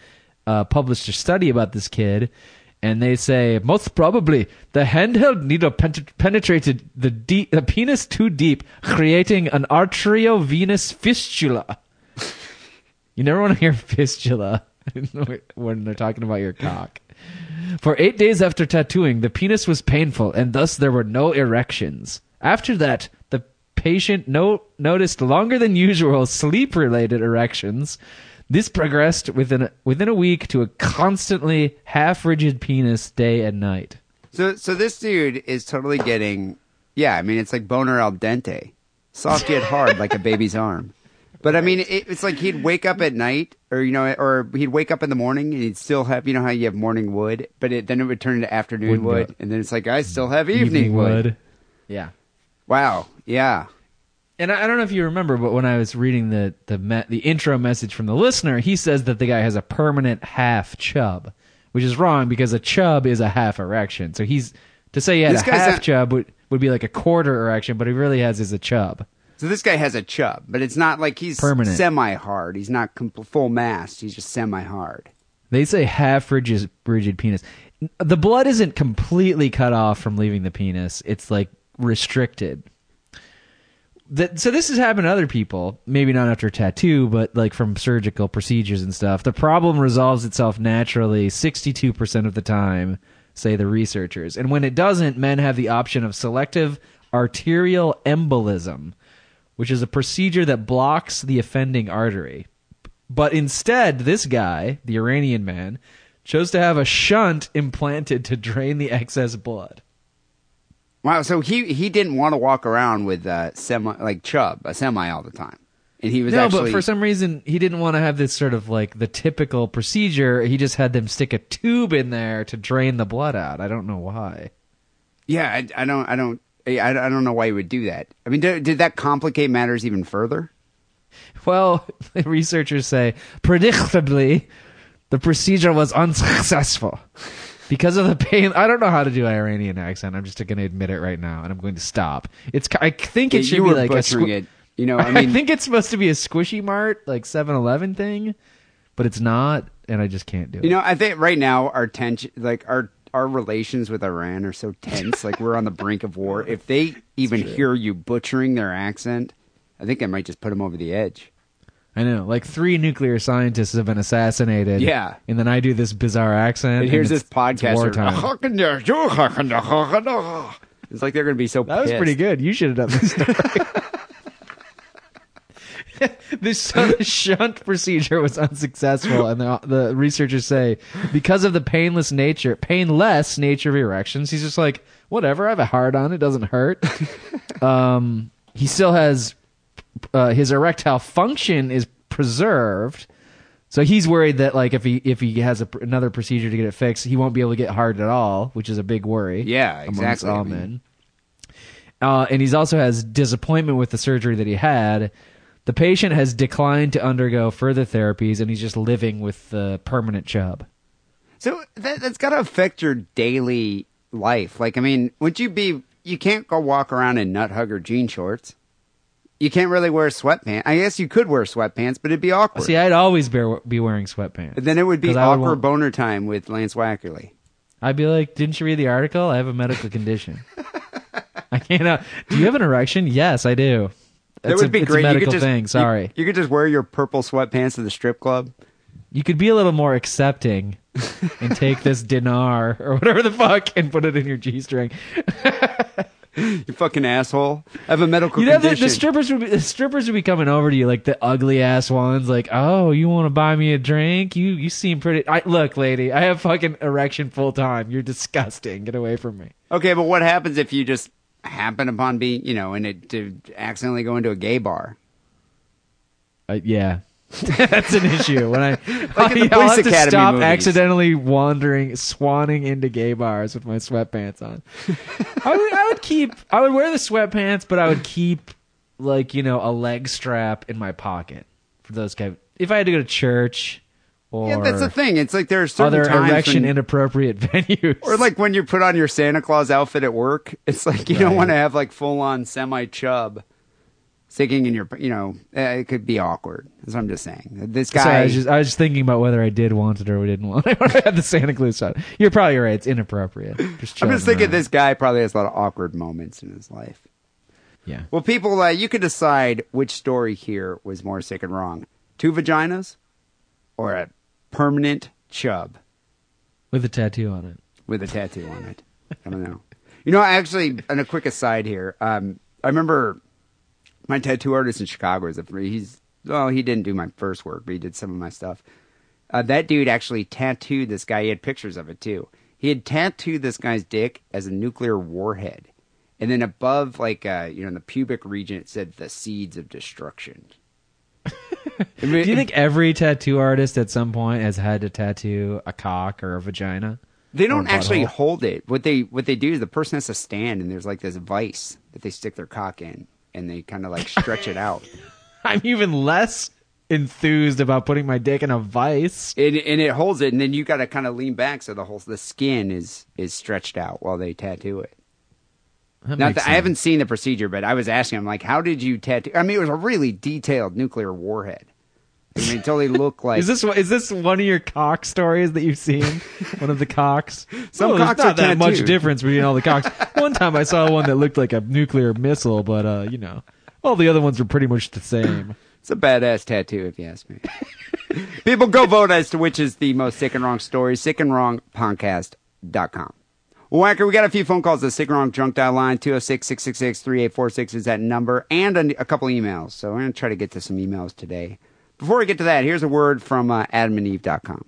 uh, published a study about this kid, and they say most probably the handheld needle pen- penetrated the, deep, the penis too deep, creating an arteriovenous fistula. You never want to hear fistula when they're talking about your cock. For eight days after tattooing, the penis was painful, and thus there were no erections. After that, the patient no- noticed longer than usual sleep related erections. This progressed within within a week to a constantly half rigid penis day and night. So, so this dude is totally getting, yeah. I mean, it's like boner al dente, soft yet hard, like a baby's arm. But I mean, it, it's like he'd wake up at night, or you know, or he'd wake up in the morning and he'd still have, you know, how you have morning wood, but it, then it would turn into afternoon Wouldn't wood, go- and then it's like I still have evening, wood. Yeah. Wow, yeah. And I I don't know if you remember, but when I was reading the the me- the intro message from the listener, he says that the guy has a permanent half chub, which is wrong because a chub is a half erection. So he's to say he had This a guy's half not- chub would would be like a quarter erection, but he really has is a chub. So this guy has a chub, but it's not like he's Permanent. semi-hard. He's not com- full mast. He's just semi-hard. They say half rigid rigid penis. The blood isn't completely cut off from leaving the penis. It's like restricted. That, so this has happened to other people, maybe not after a tattoo, but like from surgical procedures and stuff. The problem resolves itself naturally 62% of the time, say the researchers. And when it doesn't, men have the option of selective arterial embolism, which is a procedure that blocks the offending artery. But instead, this guy, the Iranian man, chose to have a shunt implanted to drain the excess blood. Wow. So he he didn't want to walk around with uh, semi like chub a semi all the time, and he was no, actually but for some reason he didn't want to have this sort of like the typical procedure. He just had them stick a tube in there to drain the blood out. I don't know why. yeah. I, I don't I don't I, I don't know why he would do that. I mean, did, did that complicate matters even further? Well, researchers say predictably the procedure was unsuccessful because of the pain. I don't know how to do Iranian accent. I'm just going to admit it right now, and I'm going to stop. It's I think it Yeah, should be like a squ- it. You know, I mean, think it's supposed to be a squishy mart like 7-Eleven thing, but it's not, and I just can't do it. You know, I think right now our tension, like our our relations with Iran are so tense. like we're on the brink of war. If they even hear you butchering their accent, I think I might just put them over the edge. I know, like three nuclear scientists have been assassinated. Yeah. and then I do this bizarre accent. And here's this podcaster. wartime. It's like they're going to be so. That was pissed. pretty good. You should have done this story. this the shunt procedure was unsuccessful, and the, the researchers say because of the painless nature, painless nature of erections, he's just like, whatever. I have a hard on; it doesn't hurt. um, he still has uh, his erectile function is preserved. So he's worried that like if he if he has a, another procedure to get it fixed, he won't be able to get hard at all, which is a big worry. Yeah, exactly. all I mean- men. Uh, and he's also has disappointment with the surgery that he had. The patient has declined to undergo further therapies, and he's just living with the permanent chub. So that, that's got to affect your daily life. Like, I mean, would you be? You can't go walk around in nut hugger jean shorts. You can't really wear sweatpants. I guess you could wear sweatpants, but it'd be awkward. See, I'd always bear, be wearing sweatpants. then it would be 'Cause I would awkward want- boner time with Lance Wackerly. I'd be like, "Didn't you read the article? I have a medical condition. I can't. Uh, do you have an erection? Yes, I do. That It's would a, be it's great. a you medical could just, thing. you- Sorry. You, could just wear your purple sweatpants to the strip club. You could be a little more accepting and take this dinar or whatever the fuck and put it in your g string. You fucking asshole. I have a medical You know, the, condition. the strippers would be, the strippers would be coming over to you like the ugly ass ones. Like, oh, you want to buy me a drink? You you seem pretty. I, look, lady, I have fucking erection full time. You're disgusting. Get away from me. okay, but what happens if you just happen upon being, you know, and it to accidentally go into a gay bar? Uh, yeah. That's an issue. When I, Like in the I'll Police have to Academy stop movies. accidentally wandering, swanning into gay bars with my sweatpants on. I would, I would keep, I would wear the sweatpants, but I would keep like you know a leg strap in my pocket for those kind. If I had to go to church or Yeah, that's the thing. It's like there are certain other times erection when- inappropriate venues, Or like when you put on your Santa Claus outfit at work, it's like you don't want to have like full on semi chub sticking in your, you know, eh, it could be awkward. That's what I'm just saying. This guy, Sorry, I was just I was just thinking about whether I did want it or we didn't want it when I had the Santa Claus on. You're probably right. It's inappropriate. Just I'm just thinking around. this guy probably has a lot of awkward moments in his life. Yeah. Well, people, uh, you could decide which story here was more sick and wrong: two vaginas or a permanent chub With a tattoo on it. with a tattoo on it. I don't know. You know, actually, on a quick aside here, um, I remember my tattoo artist in Chicago is a. He's well, he didn't do my first work, but he did some of my stuff. Uh, that dude actually tattooed this guy. He had pictures of it too. He had tattooed this guy's dick as a nuclear warhead, and then above, like uh, you know, in the pubic region, it said "the seeds of destruction." Do you think every tattoo artist at some point has had to tattoo a cock or a vagina? They don't actually hold it. What they what they do is the person has to stand, and there's like this vice that they stick their cock in, and they kind of like stretch it out, I'm even less enthused about putting my dick in a vice. and, and it holds it, and then you got to kind of lean back so the whole the skin is is stretched out while they tattoo it. That Not makes that, I haven't seen the procedure, but I was asking him like, how did you tattoo? I mean, it was a really detailed nuclear warhead. I mean, totally look like Is this is this one of your cock stories that you've seen? one of the cocks. Some there's cocks not are that much difference between all the cocks. one time I saw one that looked like a nuclear missile, but uh, you know, all the other ones were pretty much the same. It's a badass tattoo, if you ask me. People go vote as to which is the most sick and wrong story. Sick and wrong podcast.com. Whacker, we got a few phone calls. The sick and wrong drunk dial line 206 666 3846 is that number, and a, a couple emails. So we're going to try to get to some emails today. Before we get to that, here's a word from uh, adamandeve.com.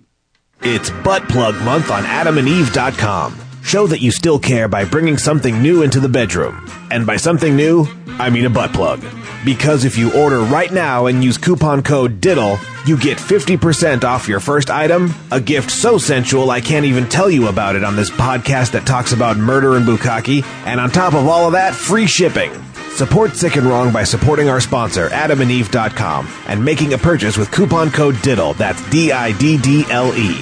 It's Butt Plug Month on AdamandEve.com. Show that you still care by bringing something new into the bedroom. And by something new, I mean a butt plug. Because if you order right now and use coupon code DIDDLE, you get 50% off your first item, a gift so sensual I can't even tell you about it on this podcast that talks about murder and bukkake, and on top of all of that, free shipping. Support Sick and Wrong by supporting our sponsor, AdamandEve.com, and making a purchase with coupon code DIDDLE. That's D-I-D-D-L-E.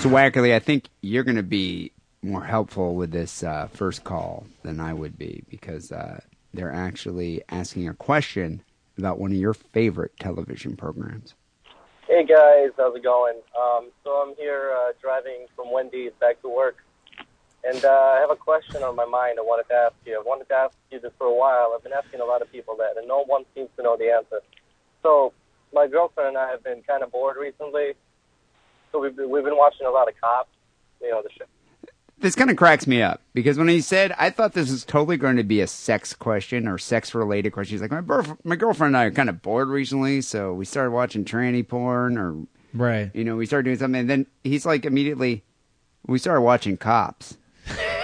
So, Wackerly, I think you're going to be more helpful with this uh, first call than I would be because uh, they're actually asking a question about one of your favorite television programs. Hey guys, how's it going? Um, so I'm here uh, driving from Wendy's back to work, and uh, I have a question on my mind. I wanted to ask you. I wanted to ask you this for a while. I've been asking a lot of people that, and no one seems to know the answer. So my girlfriend and I have been kind of bored recently, so we've been, we've been watching a lot of Cops. You know the show. This kind of cracks me up because when he said, I thought this was totally going to be a sex question or sex related question. He's like, my, burf- my girlfriend and I are kind of bored recently, so we started watching tranny porn or, Right. you know, we started doing something. And then he's like, immediately, we started watching cops.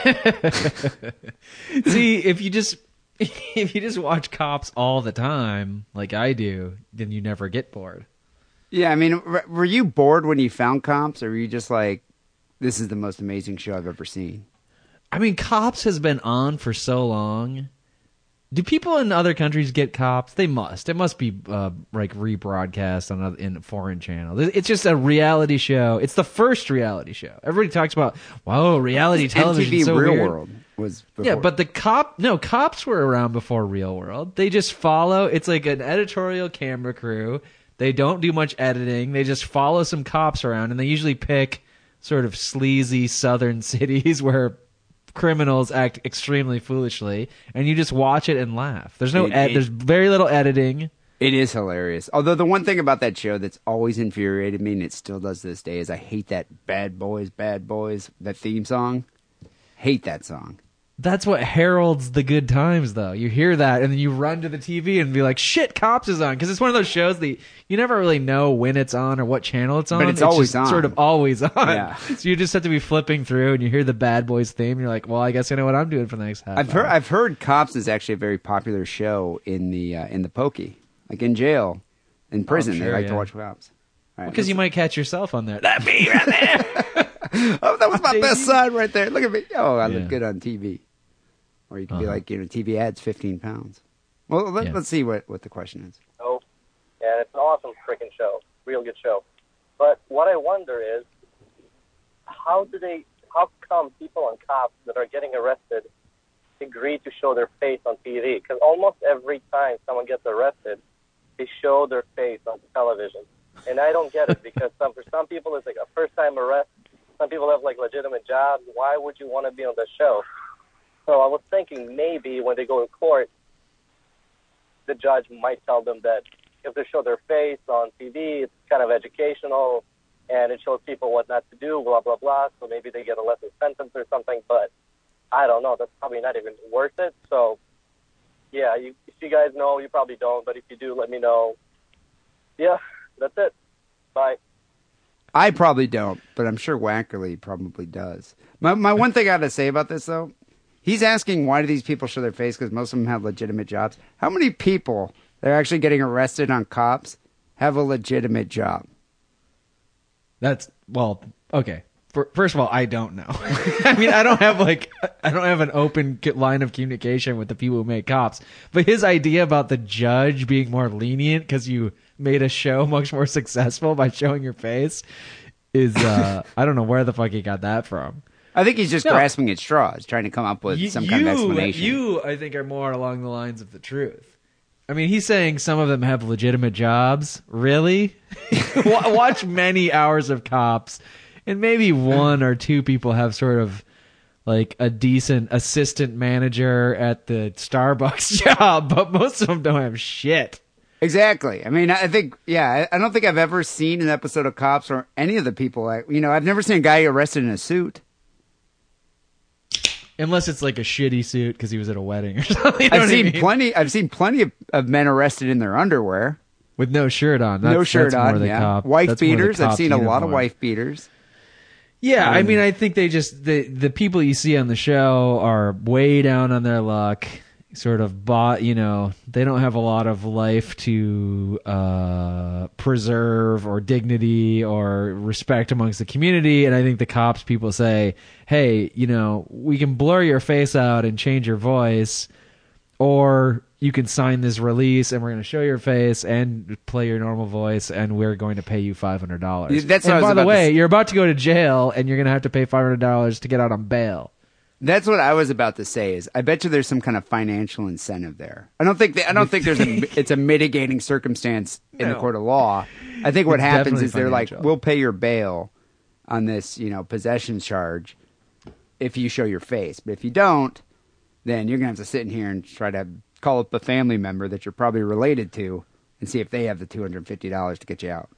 See, if you just if you just watch cops all the time, like I do, then you never get bored. Yeah, I mean, were you bored when you found cops or were you just like, this is the most amazing show I've ever seen? I mean, cops has been on for so long. Do people in other countries get cops? They must. It must be uh, like rebroadcast on a, in a foreign channel. It's just a reality show. It's the first reality show. Everybody talks about, wow, reality television. MTV so Real weird. World was Yeah, but the cop no cops were around before Real World. They just follow. It's like an editorial camera crew. They don't do much editing. They just follow some cops around, and they usually pick sort of sleazy southern cities where criminals act extremely foolishly, and you just watch it and laugh. There's no It- ed- it- there's very little editing. It is hilarious. Although the one thing about that show that's always infuriated me, and it still does to this day, is I hate that "Bad Boys, Bad Boys" that theme song. Hate that song. That's what heralds the good times, though. You hear that, and then you run to the TV and be like, "Shit, Cops is on!" Because it's one of those shows that you never really know when it's on or what channel it's on. But it's always on. Sort of always on. Yeah. So you just have to be flipping through, and you hear the Bad Boys theme. And you're like, "Well, I guess I know what I'm doing for the next half." I've heard hour." I've heard Cops is actually a very popular show in the uh, in the pokey, like in jail, in prison. they sure, like yeah. to watch Cops. Right, because you might catch yourself on there. That me right there. Oh, that was my best side right there. Look at me. Oh, I Yeah. look good on TV. Or you can be Uh-huh. like, you know, TV ads, 15 pounds. Well, let, Yeah. let's see what, what the question is. show, and it's an awesome freaking show, real good show. But what I wonder is, how do they? How come people on cops that are getting arrested agree to show their face on TV? Because almost every time someone gets arrested, they show their face on television, and I don't get it because some for some people it's like a first time arrest. Some people have like legitimate jobs. Why would you want to be on the show? So I was thinking maybe when they go to court, the judge might tell them that if they show their face on TV, it's kind of educational and it shows people what not to do, blah, blah, blah. So maybe they get a lesser sentence or something. But I don't know. That's probably not even worth it. So, yeah, you, if you guys know, you probably don't. But if you do, let me know. Yeah, that's it. Bye. I probably don't, but I'm sure Wackerly probably does. My my one thing I got to say about this though, he's asking why do these people show their face because most of them have legitimate jobs. How many people that are actually getting arrested on cops have a legitimate job? That's well, okay. For, first of all, I don't know. I mean, I don't have like I don't have an open line of communication with the people who make cops. But his idea about the judge being more lenient because you made a show much more successful by showing your face is uh I don't know where the fuck he got that from. I think he's just No. grasping at straws, trying to come up with You- some kind of explanation. You, I think, are more along the lines of the truth. I mean, he's saying some of them have legitimate jobs. Really? Watch many hours of cops, and maybe one or two people have sort of like a decent assistant manager at the Starbucks job, but most of them don't have shit. Exactly. I mean, I think, yeah, I I don't think I've ever seen an episode of Cops or any of the people. I, you know, I've never seen a guy arrested in a suit. Unless it's like a shitty suit because he was at a wedding or something. You know I've what I seen mean? plenty. I've seen plenty of, of men arrested in their underwear, with no shirt on. no shirt that's more on. the Yeah, cop- wife that's beaters. I've seen a lot of wife beaters. Yeah, I Um, mean, I think they just the the people you see on the show are way down on their luck. Sort of bought, you know, they don't have a lot of life to uh, preserve or dignity or respect amongst the community. And I think the cops people say, "Hey, you know, we can blur your face out and change your voice, or you can sign this release and we're going to show your face and play your normal voice and we're going to pay you five hundred dollars. That's what and by the way, s- you're about to go to jail and you're going to have to pay five hundred dollars to get out on bail. That's what I was about to say. Is I bet you there's some kind of financial incentive there. I don't think that, I don't think there's a it's a mitigating circumstance in the court of law. I think what It's happens is they're like, we'll pay your bail on this, you know, possession charge if you show your face. But if you don't, then you're gonna have to sit in here and try to call up a family member that you're probably related to and see if they have the two hundred fifty dollars to get you out.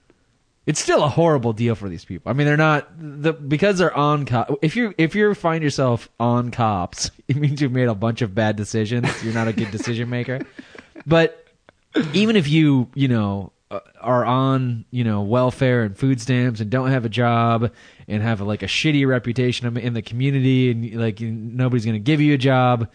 It's still a horrible deal for these people. I mean, they're not the because they're on cop. If you if you find yourself on cops, it means you've made a bunch of bad decisions. You're not a good decision maker. But even if you you know uh, are on you know welfare and food stamps and don't have a job and have like a shitty reputation in the community and like nobody's going to give you a job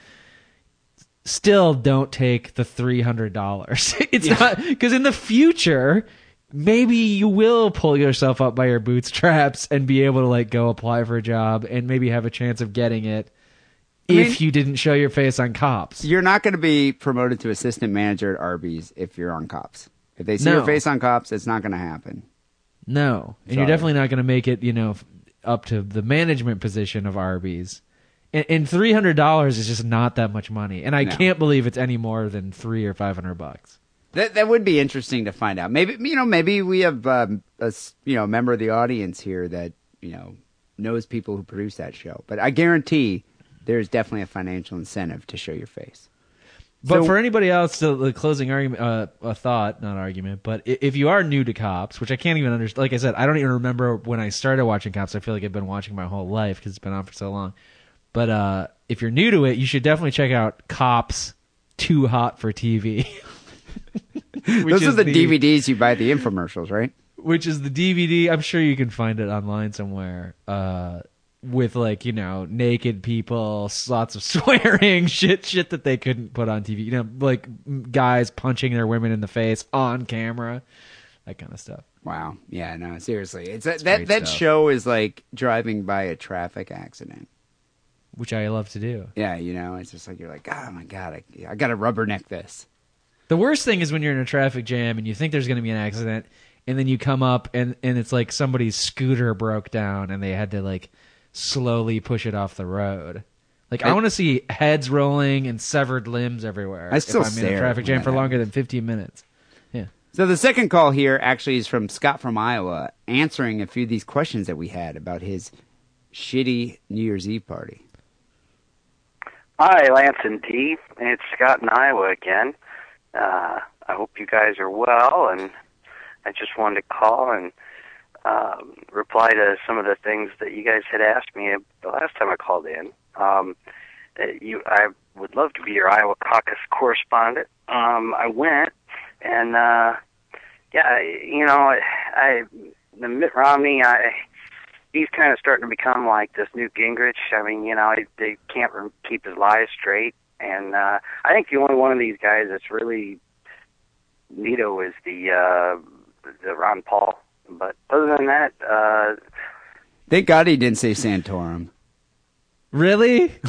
still don't take the three hundred dollars. It's not because in the future, maybe you will pull yourself up by your bootstraps and be able to like go apply for a job and maybe have a chance of getting it mean- if you didn't show your face on cops. You're not going to be promoted to assistant manager at Arby's if you're on cops. If they see No. your face on cops, it's not going to happen. No, and Sorry. you're definitely not going to make it. You know, up to the management position of Arby's. And, and three hundred dollars is just not that much money, and I No. can't believe it's any more than three or five hundred bucks. That that would be interesting to find out. Maybe you know, maybe we have um, a you know a member of the audience here that you know knows people who produce that show. But I guarantee there's definitely a financial incentive to show your face. But So- for anybody else, the, the closing argument, uh, a thought, not argument, but if you are new to Cops, which I can't even understand, like I said, I don't even remember when I started watching Cops. I feel like I've been watching my whole life because it's been on for so long. But uh, if you're new to it, you should definitely check out Cops Too Hot for TV. Those are is the, DVDs you buy the infomercials, right? which is the DVD. I'm sure you can find it online somewhere. Uh, with like you know naked people, lots of swearing, shit, shit that they couldn't put on TV. You know, like guys punching their women in the face on camera, that kind of stuff. Wow. Yeah. No. Seriously, it's, that great that stuff. show is like driving by a traffic accident. Which I love to do. Yeah. You know, it's just like you're like, oh my god, I, I got to rubberneck this. The worst thing is when you're in a traffic jam and you think there's going to be an accident, and then you come up and and it's like somebody's scooter broke down and they had to like slowly push it off the road. Like I, I- want to see heads rolling and severed limbs everywhere. I still if I'm in a traffic jam for longer than 15 minutes. Yeah. So the second call here actually is from Scott from Iowa, answering a few of these questions that we had about his shitty New Year's Eve party. Hi, Lance and Dee. It's Scott in Iowa again. Uh, I hope you guys are well, and I just wanted to call and um, reply to some of the things that you guys had asked me the last time I called in. Um, you, I would love to be your Iowa caucus correspondent. Um, I went, and uh, yeah, you know, I, I the Mitt Romney, I he's kind of starting to become like this Newt Gingrich. I mean, you know, they, can't keep his lies straight, and uh, I think the only one of these guys that's really neato is the uh, the Ron Paul. But other than that, uh, Thank God he didn't say Santorum. Really?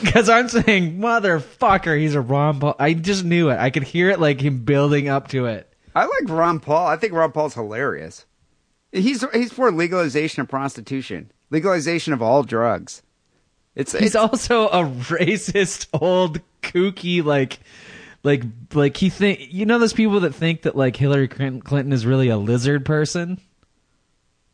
Because I'm saying, motherfucker, he's a Ron Paul. I just knew it. I could hear it like him building up to it. I like Ron Paul. I think Ron Paul's hilarious. He's he's for legalization of prostitution, legalization of all drugs. It's He's it's, also a racist, old, kooky, like, like, like he think. You know those people that think that like Hillary Clinton is really a lizard person,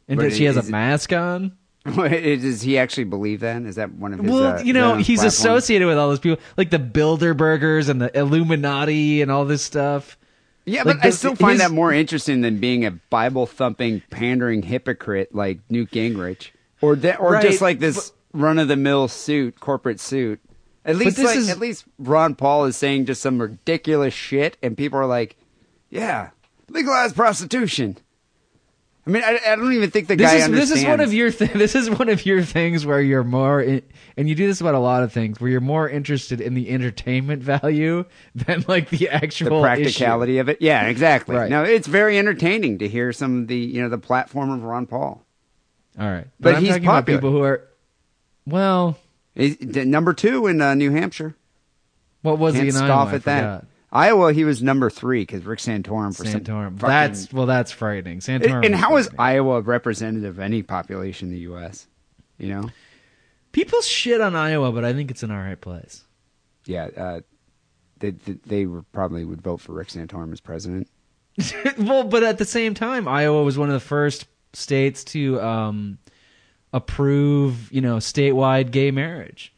and that she has is- a mask on. Does he actually believe that? Is that one of his? Well, uh, you know, is that his he's platform? associated with all those people, like the Bilderbergers and the Illuminati and all this stuff. Yeah, Like, but I still find his- that more interesting than being a Bible thumping, pandering hypocrite like Newt Gingrich, or that, or Right, just like this run of the mill suit, corporate suit. At least, this like, is- at least Ron Paul is saying just some ridiculous shit, and people are like, "Yeah, legalize prostitution." I mean, I, I don't even think the This guy is understands. this is one of your th- this is one of your things where you're more in, and you do this about a lot of things where you're more interested in the entertainment value than like the the actual practicality of it. Yeah, exactly. Right. No, it's very entertaining to hear some of the you know the platform of Ron Paul. All right, But I'm he's talking about people who are well. Number two in uh, New Hampshire. What was Can't he in scoff Iowa? At that. Iowa, he was number three because Rick Santorum for some Santorum. fucking- That's well, that's frightening. Santorum. and, and how is. Iowa representative of any population in the U.S.? You know, people shit on Iowa? But I think it's an all right place. yeah, uh, they, they they probably would vote for Rick Santorum as president. well, but at the same time, Iowa was one of the first states to um, approve, you know, statewide gay marriage.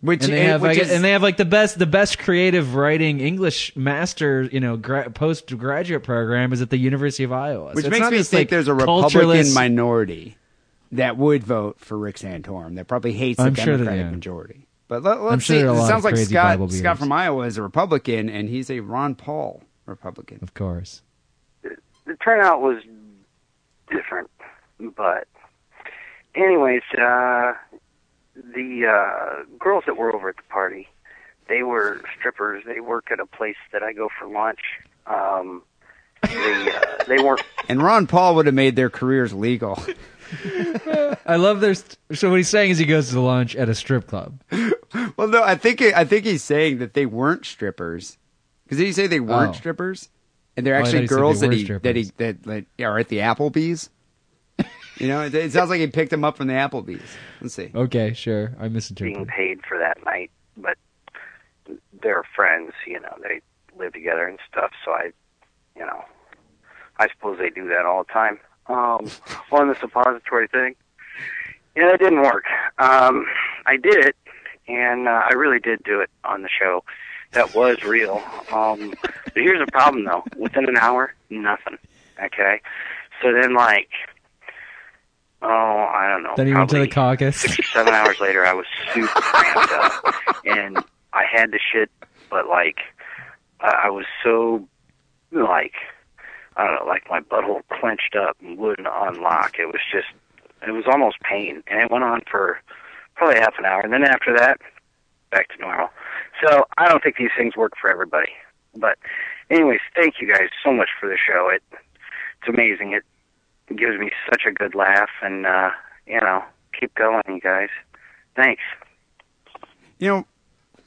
Which and they have which like, is- and they have like the best the best creative writing English master you know gra- postgraduate program is at the University of Iowa. Which So it's makes me think like, there's a cultureless- Republican minority that would vote for Rick Santorum that probably hates the I'm sure that- Democratic yeah. majority. But let, us I'm sure see. there It sounds like Scott Scott from Iowa is a Republican, and he's a Ron Paul Republican. Of course. the turnout was different, but anyways, uh, the uh, girls that were over at the party, they were strippers. They work at a place that I go for lunch. Um, they uh, they weren't And Ron Paul would have made their careers legal. I love their. St- so what he's saying is he goes to lunch at a strip club. well, no, I think I think he's saying that they weren't strippers. Because did he say they weren't Oh. strippers? And they're Oh, I actually he girls they that were he that he that like, are at the Applebee's. You know, it, it sounds like he picked them up from the Applebee's. Let's see. Okay, sure. I missed being paid for that night, but they're friends. You know, they live together and stuff. So I, you know, I suppose they do that all the time. Um, on the suppository thing, yeah, it didn't work. Um, I did it, and uh, I really did do it on the show. That was real. Um, but here's the problem, though. Within an hour, nothing. Okay. So then, like, oh, I don't know. Then he went to the caucus. Six or seven hours later, I was super cramped up, and I had to shit, but like, I I was so like, I don't know, like my butthole clenched up and wouldn't unlock. It was just, it was almost pain, and it went on for probably half an hour, and then after that, back to normal. So I don't think these things work for everybody. But, anyways, thank you guys so much for the show. It it's amazing. It gives me such a good laugh, and uh, you know, keep going, you guys. Thanks. You know,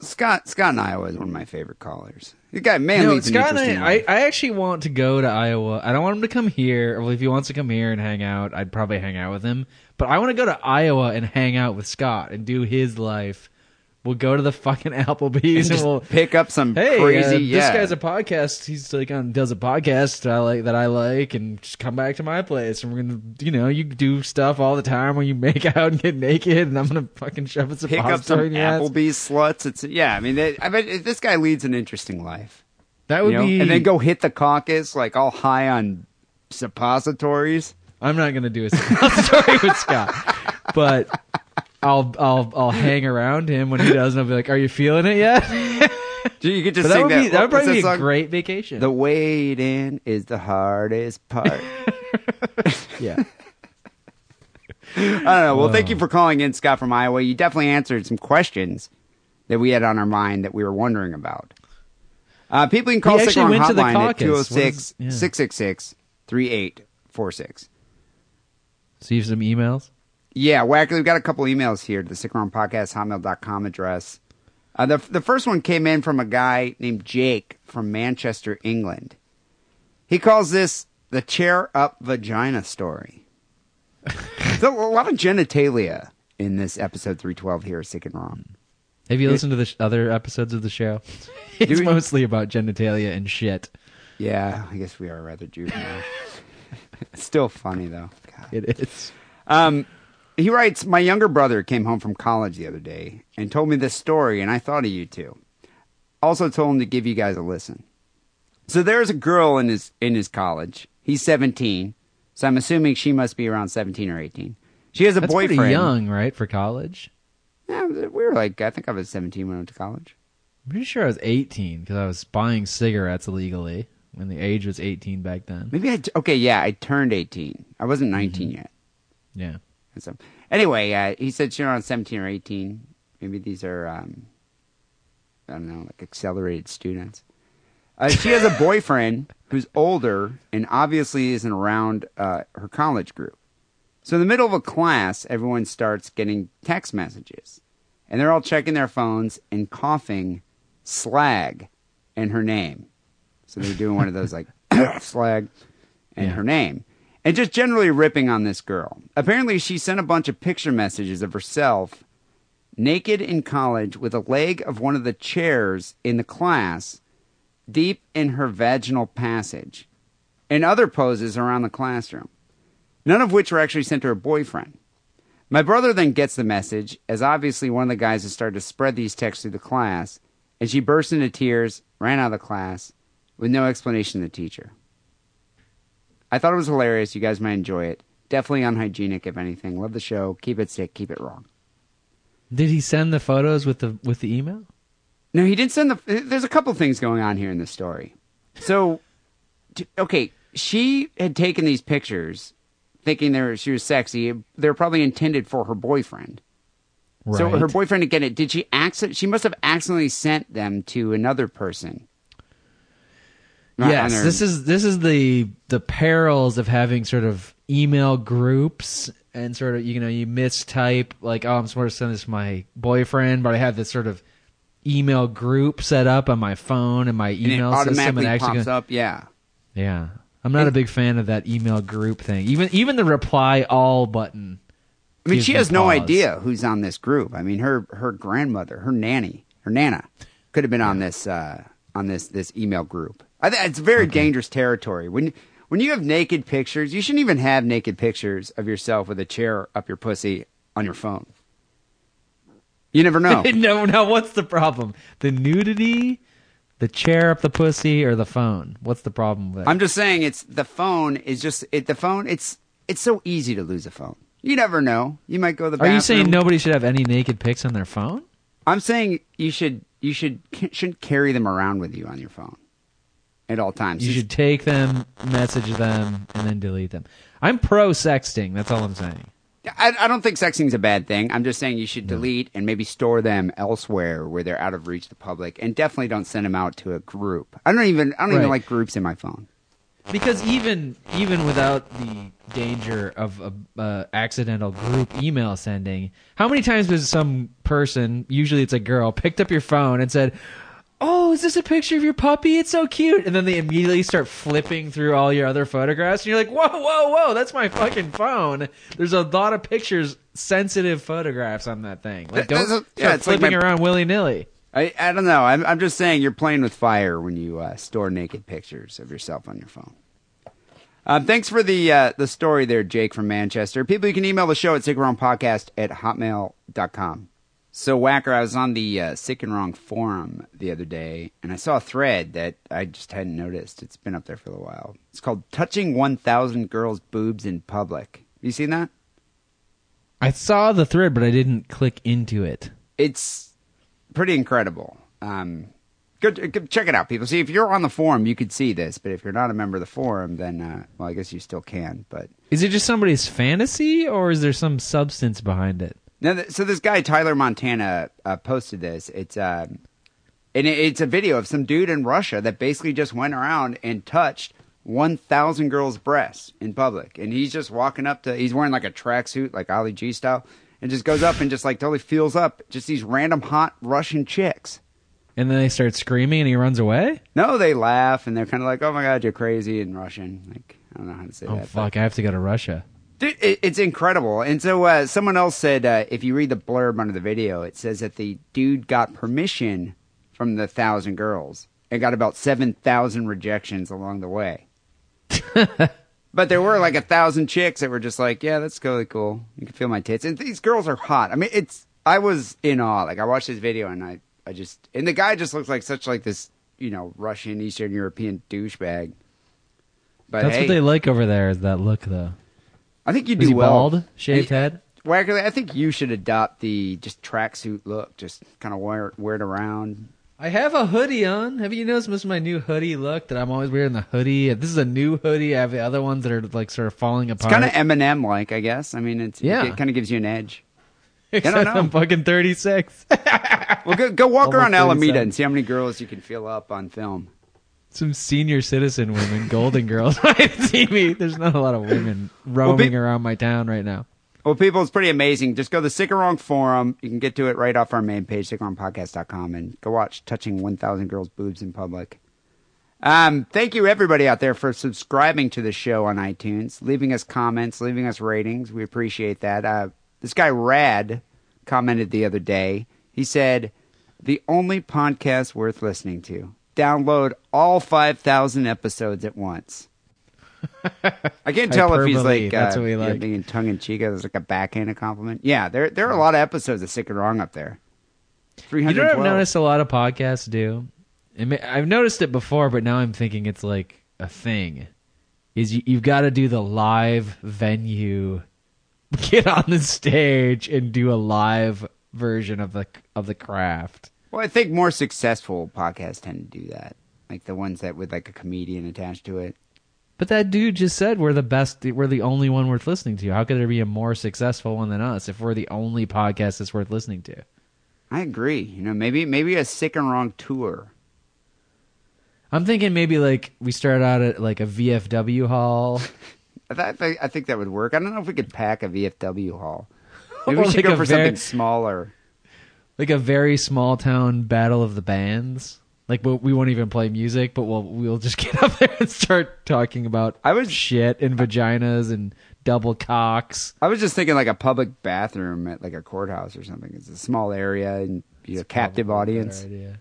Scott Scott in Iowa is one of my favorite callers. The guy, man, No, leads an Scott and interesting I, life. I, I actually want to go to Iowa. I don't want him to come here. Well, if he wants to come here and hang out, I'd probably hang out with him. But I want to go to Iowa and hang out with Scott and do his life. We'll go to the fucking Applebee's and, just we'll pick up some hey, crazy. uh, yeah. this guy's a podcast. He's like on does a podcast that I like that I like, and just come back to my place, and we're gonna, you know, you do stuff all the time where you make out and get naked, and I'm gonna fucking shove a pick up some suppository in your ass. Applebee's sluts. It's yeah. I mean, they, I bet this guy leads an interesting life. That would you know? be, and then go hit the caucus like all high on suppositories. I'm not gonna do a suppository with Scott, but I'll I'll I'll hang around him when he doesn't. I'll be like, "Are you feeling it yet?" You could just But that would that. be that would probably be a song? great vacation. The waiting is the hardest part. yeah. I don't know. Well, thank you for calling in, Scott from Iowa. You definitely answered some questions that we had on our mind that we were wondering about. Uh, people can call He Sick actually Wrong went to the Hotline at caucus. What 206 is- yeah. 666 3846. See some emails. Yeah, Wacker, we've got a couple emails here to the Sick and Wrong Podcast, hotmail.com address. Uh, the, the first one came in from a guy named Jake from Manchester, England. He calls this the chair up vagina story. so a lot of genitalia in this episode 312 here, Sick and Wrong. Have you listened to the sh- other episodes of the show? It's we- mostly about genitalia and shit. Yeah, I guess we are rather juvenile. it's still funny, though. God. It is. Um, he writes, My younger brother came home from college the other day and told me this story, and I thought of you two. Also told him to give you guys a listen. So there's a girl in his in his college. He's 17, so I'm assuming she must be around 17 or 18. She has a That's boyfriend. pretty young, right, for college? Yeah, we were like, I think I was 17 when I went to college. I'm pretty sure I was 18 because I was buying cigarettes illegally when the age was 18 back then. Maybe I, okay, yeah, I turned 18. I wasn't 19 mm-hmm. yet. Yeah. And so, anyway, uh, he said she's around 17 or 18. Maybe these are, um, I don't know, like accelerated students. Uh, she has a boyfriend who's older and obviously isn't around uh, her college group. So, in the middle of a class, everyone starts getting text messages. And they're all checking their phones and coughing slag in her name. So, they're doing one of those like slag and Yeah. her name. And just generally ripping on this girl. Apparently, she sent a bunch of picture messages of herself naked in college with a leg of one of the chairs in the class deep in her vaginal passage and other poses around the classroom, none of which were actually sent to her boyfriend. My brother then gets the message, as obviously one of the guys has started to spread these texts through the class, and she burst into tears, ran out of the class, with no explanation to the teacher. I thought it was hilarious. You guys might enjoy it. Definitely unhygienic, if anything. Love the show. Keep it sick. Keep it wrong. Did he send the photos with the with the email? No, he didn't send the. There's a couple things going on here in this story. So, okay, she had taken these pictures, thinking they were, she was sexy. They're probably intended for her boyfriend. So her boyfriend again. It did she accident? She must have accidentally sent them to another person. Yes, their- this is this is the the perils of having sort of email groups and sort of you know you mistype like oh I'm supposed to send this to my boyfriend, but I have this sort of email group set up on my phone and my and email system automatically and actually pops gonna- up. Yeah. yeah. I'm not a big fan of that email group thing. Even even the reply all button. I mean, she has no pause. idea who's on this group. I mean, her her grandmother, her nanny, her nana, could have been on this uh, on this this email group. I th- it's very mm-hmm. dangerous territory when when you have naked pictures. You shouldn't even have naked pictures of yourself with a chair up your pussy on your phone. You never know. no, no. What's the problem? The nudity, the chair up the pussy, or the phone? What's the problem with it? I'm just saying, it's the phone is just it. The phone, it's it's so easy to lose a phone. You never know. You might go to the. Are you saying nobody should have any naked pics on their phone? I'm saying you should you should shouldn't carry them around with you on your phone at all times. You should take them, message them, and then delete them. I'm pro sexting. That's all I'm saying. I, I don't think sexting's a bad thing. I'm just saying you should delete and maybe store them elsewhere where they're out of reach of the public, and definitely don't send them out to a group. I don't even I don't even like groups in my phone. Because even even without the danger of a uh, accidental group email sending, how many times has some person, usually it's a girl, picked up your phone and said, "Oh, is this a picture of your puppy? It's so cute," and then they immediately start flipping through all your other photographs, and you're like, "Whoa, whoa, whoa! That's my fucking phone." There's a lot of pictures, sensitive photographs on that thing. Like, don't a- start yeah, it's like flipping my- around willy nilly. I I don't know. I'm I'm just saying you're playing with fire when you uh, store naked pictures of yourself on your phone. Um, thanks for the uh, the story there, Jake from Manchester. People, you can email the show at sickandwrongpodcast at hotmail.com. So, Wacker, I was on the uh, Sick and Wrong forum the other day, and I saw a thread that I just hadn't noticed. It's been up there for a while. It's called Touching 1,000 Girls' Boobs in Public. Have you seen that? I saw the thread, but I didn't click into it. It's pretty incredible. Um, go, go check it out, people. See, if you're on the forum, you could see this, but if you're not a member of the forum, then uh, well, I guess you still can. But Is it just somebody's fantasy, or is there some substance behind it? No, th- so this guy Tyler Montana uh, posted this. It's um, and it, it's a video of some dude in Russia that basically just went around and touched one thousand girls' breasts in public, and he's just walking up to. He's wearing like a tracksuit, like Ali G style, and just goes up and just like totally feels up just these random hot Russian chicks. And then they start screaming, and he runs away. No, they laugh and they're kind of like, "Oh my god, you're crazy" in Russian. Like I don't know how to say Oh that. but- fuck! I have to go to Russia. Dude, it, it's incredible. And so uh, someone else said, uh, if you read the blurb under the video, it says that the dude got permission from the thousand girls and got about seven thousand rejections along the way. but there were like a thousand chicks that were just like, yeah, that's totally cool. You can feel my tits. And these girls are hot. I mean, it's. I was in awe. Like I watched this video and I, I just, and the guy just looks like such like this, you know, Russian Eastern European douchebag. But That's hey, what they like over there. Is that look though? I think you do he well. bald, shaved I- head? Well, actually, I think you should adopt the just tracksuit look. Just kind of wear wear it around. I have a hoodie on. Have you noticed most of my new hoodie look that I'm always wearing the hoodie? This is a new hoodie. I have the other ones that are like sort of falling apart. It's kind of Eminem like, I guess. I mean, it's Yeah. it kind of gives you an edge. Except I don't know. I'm fucking 36. Well, go, go walk Almost around Alameda 37. and see how many girls you can fill up on film. Some senior citizen women, golden girls, might see me. There's not a lot of women roaming be- around my town right now. Well, people, it's pretty amazing. Just go to the Wrong forum. You can get to it right off our main page, sickandwrongpodcast.com, and go watch Touching 1,000 Girls' Boobs in Public. Um, thank you, everybody out there, for subscribing to the show on iTunes, leaving us comments, leaving us ratings. We appreciate that. Uh, this guy, Rad, commented the other day. He said, The only podcast worth listening to. Download all 5,000 episodes at once. I can't tell if he's like, that's uh, what we yeah, like. being tongue in cheek. It's like a backhanded compliment. Yeah, there there are a lot of episodes of Sick and Wrong up there. Three You know what I've noticed a lot of podcasts do? I've noticed it before, but now I'm thinking it's like a thing. Is you, you've got to do the live venue, get on the stage and do a live version of the of the craft. Well, I think more successful podcasts tend to do that, like the ones that with like a comedian attached to it. But that dude just said we're the best. We're the only one worth listening to. How could there be a more successful one than us if we're the only podcast that's worth listening to? I agree. You know, maybe maybe a Sick and Wrong tour. I'm thinking maybe like we start out at like a VFW hall. I, th- I think I think that would work. I don't know if we could pack a VFW hall. Maybe we should like go for very- something smaller. Like a very small town battle of the bands. Like we we won't even play music, but we'll we'll just get up there and start talking about I was- shit and vaginas and double cocks. I was just thinking like a public bathroom at like a courthouse or something. It's a small area and be a captive Probably a better audience.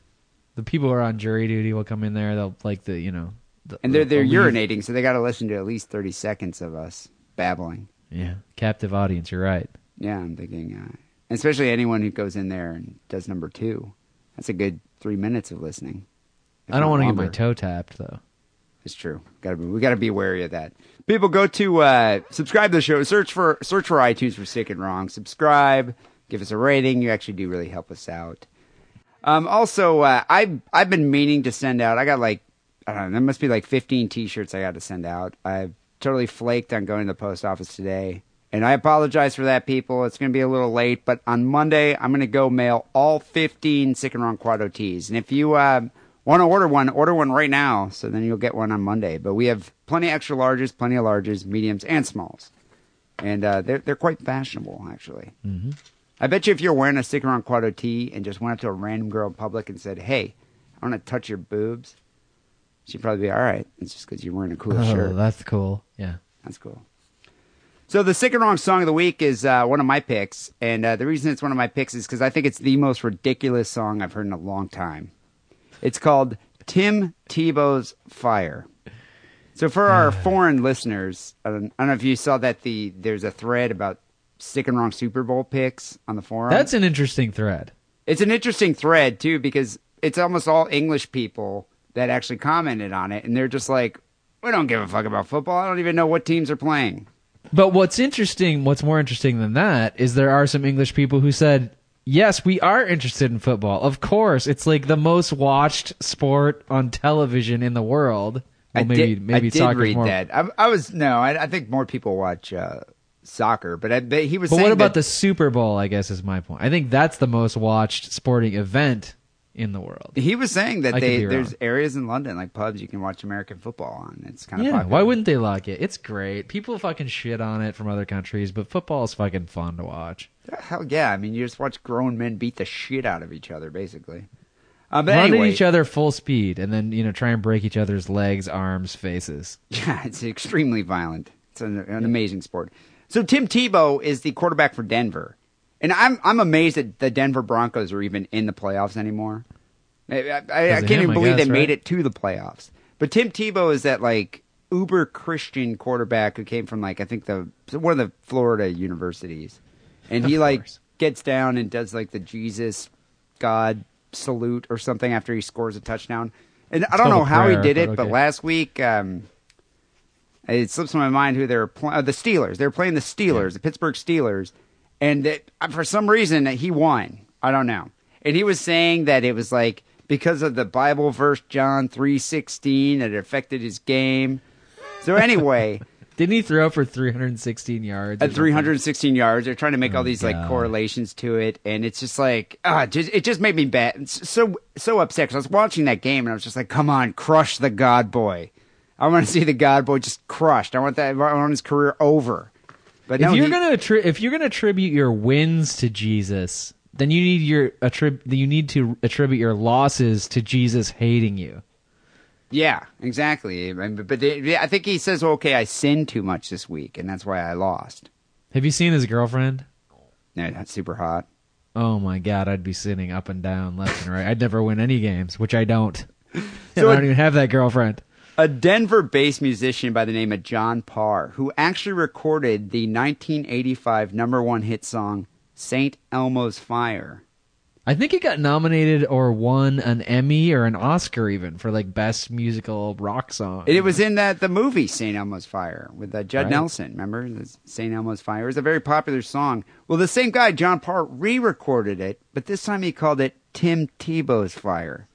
The people who are on jury duty will come in there. They'll like the you know, the, And they're they're urinating, so they got to listen to at least thirty seconds of us babbling. Yeah, captive audience. You're right. Yeah, I'm thinking, uh, especially anyone who goes in there and does number two. That's a good three minutes of listening. I don't want to get my toe tapped though. It's true. Got to be. We got to be wary of that. People go to uh, subscribe to the show. Search for search for iTunes for Sick and Wrong. Subscribe. Give us a rating. You actually do really help us out. Um, also, uh, I've I've been meaning to send out. I got like I don't know. There must be like 15 T-shirts I got to send out. I've totally flaked on going to the post office today, and I apologize for that, people. It's going to be a little late, but on Monday I'm going to go mail all 15 Sick and Wrong Quado tees. And if you uh, want to order one, order one right now, so then you'll get one on Monday. But we have plenty of extra larges, plenty of larges, mediums, and smalls, and uh, they're they're quite fashionable actually. Mm-hmm. I bet you if you're wearing a stick around Quado tee and just went up to a random girl in public and said, "Hey, I want to touch your boobs," she'd probably be all right. It's just because you're wearing a cool Oh, shirt. that's cool. Yeah. That's cool. So the sick and wrong song of the week is uh, one of my picks, and uh, the reason it's one of my picks is because I think it's the most ridiculous song I've heard in a long time. It's called Tim Tebow's Fire. So for our foreign listeners, I don't, I don't know if you saw that the there's a thread about sick and wrong Super Bowl picks on the forum. That's an interesting thread. It's an interesting thread too because it's almost all English people that actually commented on it, and they're just like, "We don't give a fuck about football. I don't even know what teams are playing." But what's interesting, what's more interesting than that, is there are some English people who said, yes, we are interested in football. Of course, it's like the most watched sport on television in the world. Well, I maybe did, maybe I did read more. that. I, I was no, I, I think more people watch uh, soccer, but I but he was. But what about that- the Super Bowl? I guess is my point. I think that's the most watched sporting event in the world. He was saying that I could they be there's wrong. areas in London like pubs you can watch American football on. It's kind of Yeah, why wouldn't they like it? It's great. People fucking shit on it from other countries, but football is fucking fun to watch. Hell yeah! I mean, you just watch grown men beat the shit out of each other, basically. Uh, but Run anyway, at each other full speed, and then you know try and break each other's legs, arms, faces. Yeah, it's extremely violent. It's an, an amazing sport. So Tim Tebow is the quarterback for Denver, and I'm I'm amazed that the Denver Broncos are even in the playoffs anymore. I, I, I, can't him, even believe guess, they right? made it to the playoffs. But Tim Tebow is that like uber Christian quarterback who came from like I think the one of the Florida universities, and he like gets down and does like the Jesus God salute or something after he scores a touchdown. And I don't know how prayer, he did it, but but last week um, it slips my mind who they were playing. Uh, the Steelers. They were playing the Steelers, the Pittsburgh Steelers, and it, uh, for some reason that he won. I don't know. And he was saying that it was like because of the Bible verse John three sixteen that it affected his game. So anyway, Didn't he throw for 316 yards? at 316 yards, they're trying to make all Oh, these like correlations to it, and it's just like ah, just, it just made me bad, so so upset because I was watching that game and I was just like, come on, crush the God Boy. I want to see the God Boy just crushed. I want that. I want his career over. But If no, you're he- gonna attri- if you're gonna attribute your wins to Jesus, then you need your attrib- you need to attribute your losses to Jesus hating you. Yeah, exactly. I But they, I think he says, "Okay, I sinned too much this week, and that's why I lost." Have you seen his girlfriend? Yeah, that's super hot. Oh my god, I'd be sitting up and down, left and right. I'd never win any games, which I don't. So I don't it- even have that girlfriend. A Denver-based musician by the name of John Parr, who actually recorded the 1985 number one hit song "Saint Elmo's Fire." I think he got nominated or won an Emmy or an Oscar even for like best musical rock song. It was in that the movie St. Elmo's Fire with uh, Judd Right. Nelson. Remember St. Elmo's Fire? It was a very popular song. Well, the same guy, John Parr, re-recorded it, but this time he called it Tim Tebow's Fire.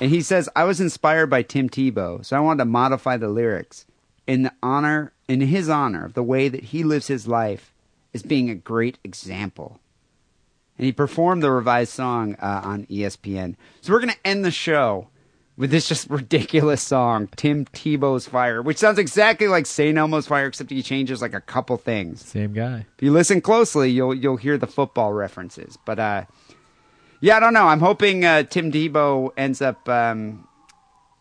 And he says, "I was inspired by Tim Tebow, so I wanted to modify the lyrics in the honor, in his honor of the way that he lives his life as being a great example." And he performed the revised song uh, on ESPN. So we're going to end the show with this just ridiculous song, Tim Tebow's Fire, which sounds exactly like St. Elmo's Fire, except he changes like a couple things. Same guy. If you listen closely, you'll you'll hear the football references. But uh, yeah, I don't know. I'm hoping uh, Tim Tebow ends up. Um,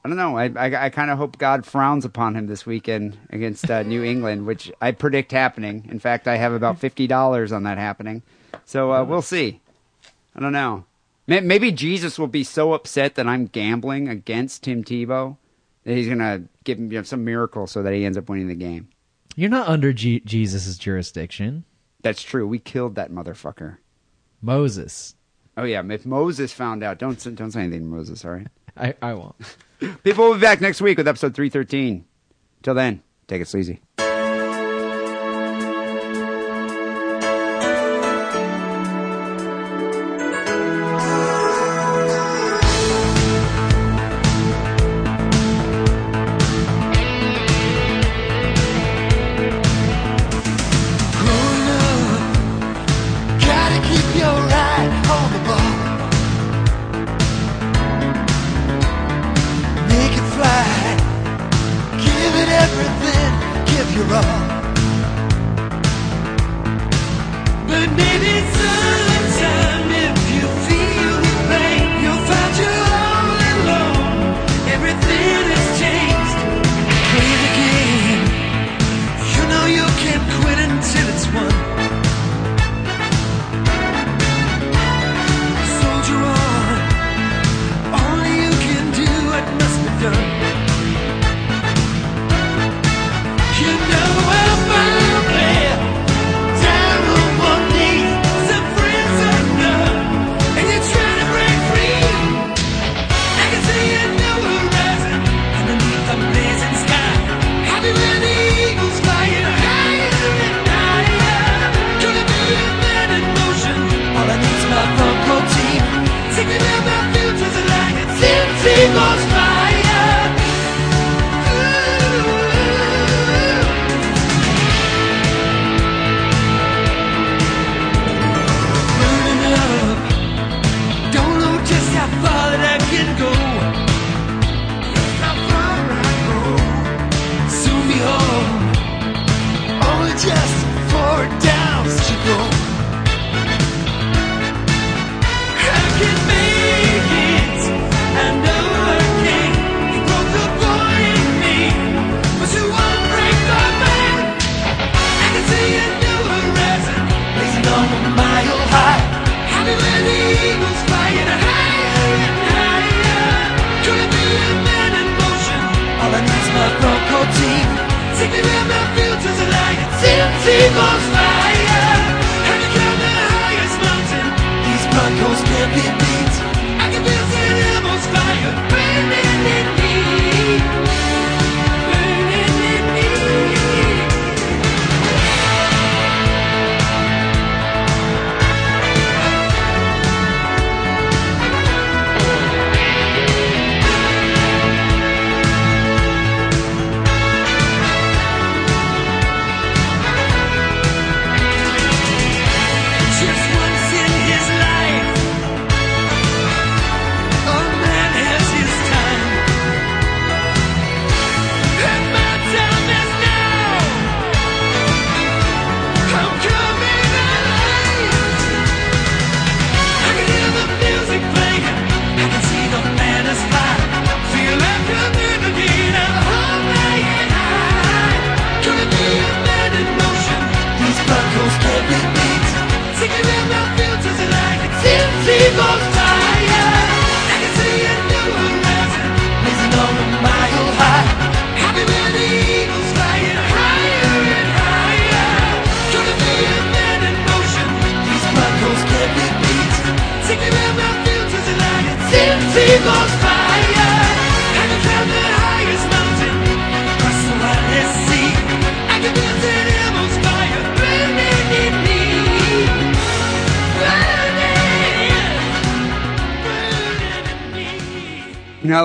I don't know. I I, I kind of hope God frowns upon him this weekend against uh, New England, which I predict happening. In fact, I have about fifty dollars on that happening. So uh, we'll see. I don't know. Maybe Jesus will be so upset that I'm gambling against Tim Tebow that he's gonna give him you know, some miracle so that he ends up winning the game. You're not under G- Jesus' jurisdiction. That's true. We killed that motherfucker. Moses. Oh yeah, if Moses found out, don't say- don't say anything to Moses. All right. I, I won't. People will be back next week with episode three thirteen. Till then, take it sleazy.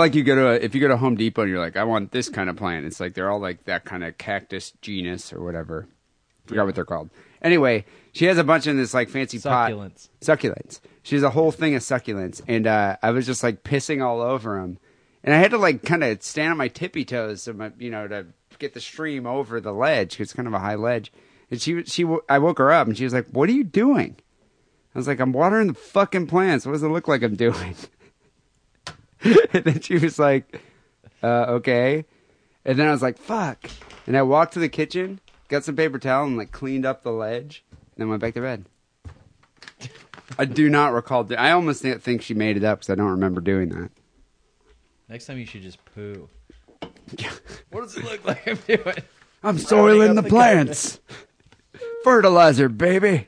Like you go to a, if you go to Home Depot and you're like, I want this kind of plant. It's like they're all like that kind of cactus genus or whatever. Forgot what they're called. Anyway, she has a bunch in this like fancy pot. Succulents. Succulents. She has a whole thing of succulents, and uh, I was just like pissing all over them, and I had to like kind of stand on my tippy toes, so my, you know, to get the stream over the ledge 'cause it's kind of a high ledge. And she she I woke her up, and she was like, "What are you doing?" I was like, "I'm watering the fucking plants. What does it look like I'm doing?" and then she was like, uh, "Okay." And then I was like, "Fuck!" And I walked to the kitchen, got some paper towel, and like cleaned up the ledge, and then went back to bed. I do not recall. Do- I almost think she made it up because I don't remember doing that. Next time you should just poo. what does it look like I'm doing? I'm soiling the plants. Fertilizer, baby.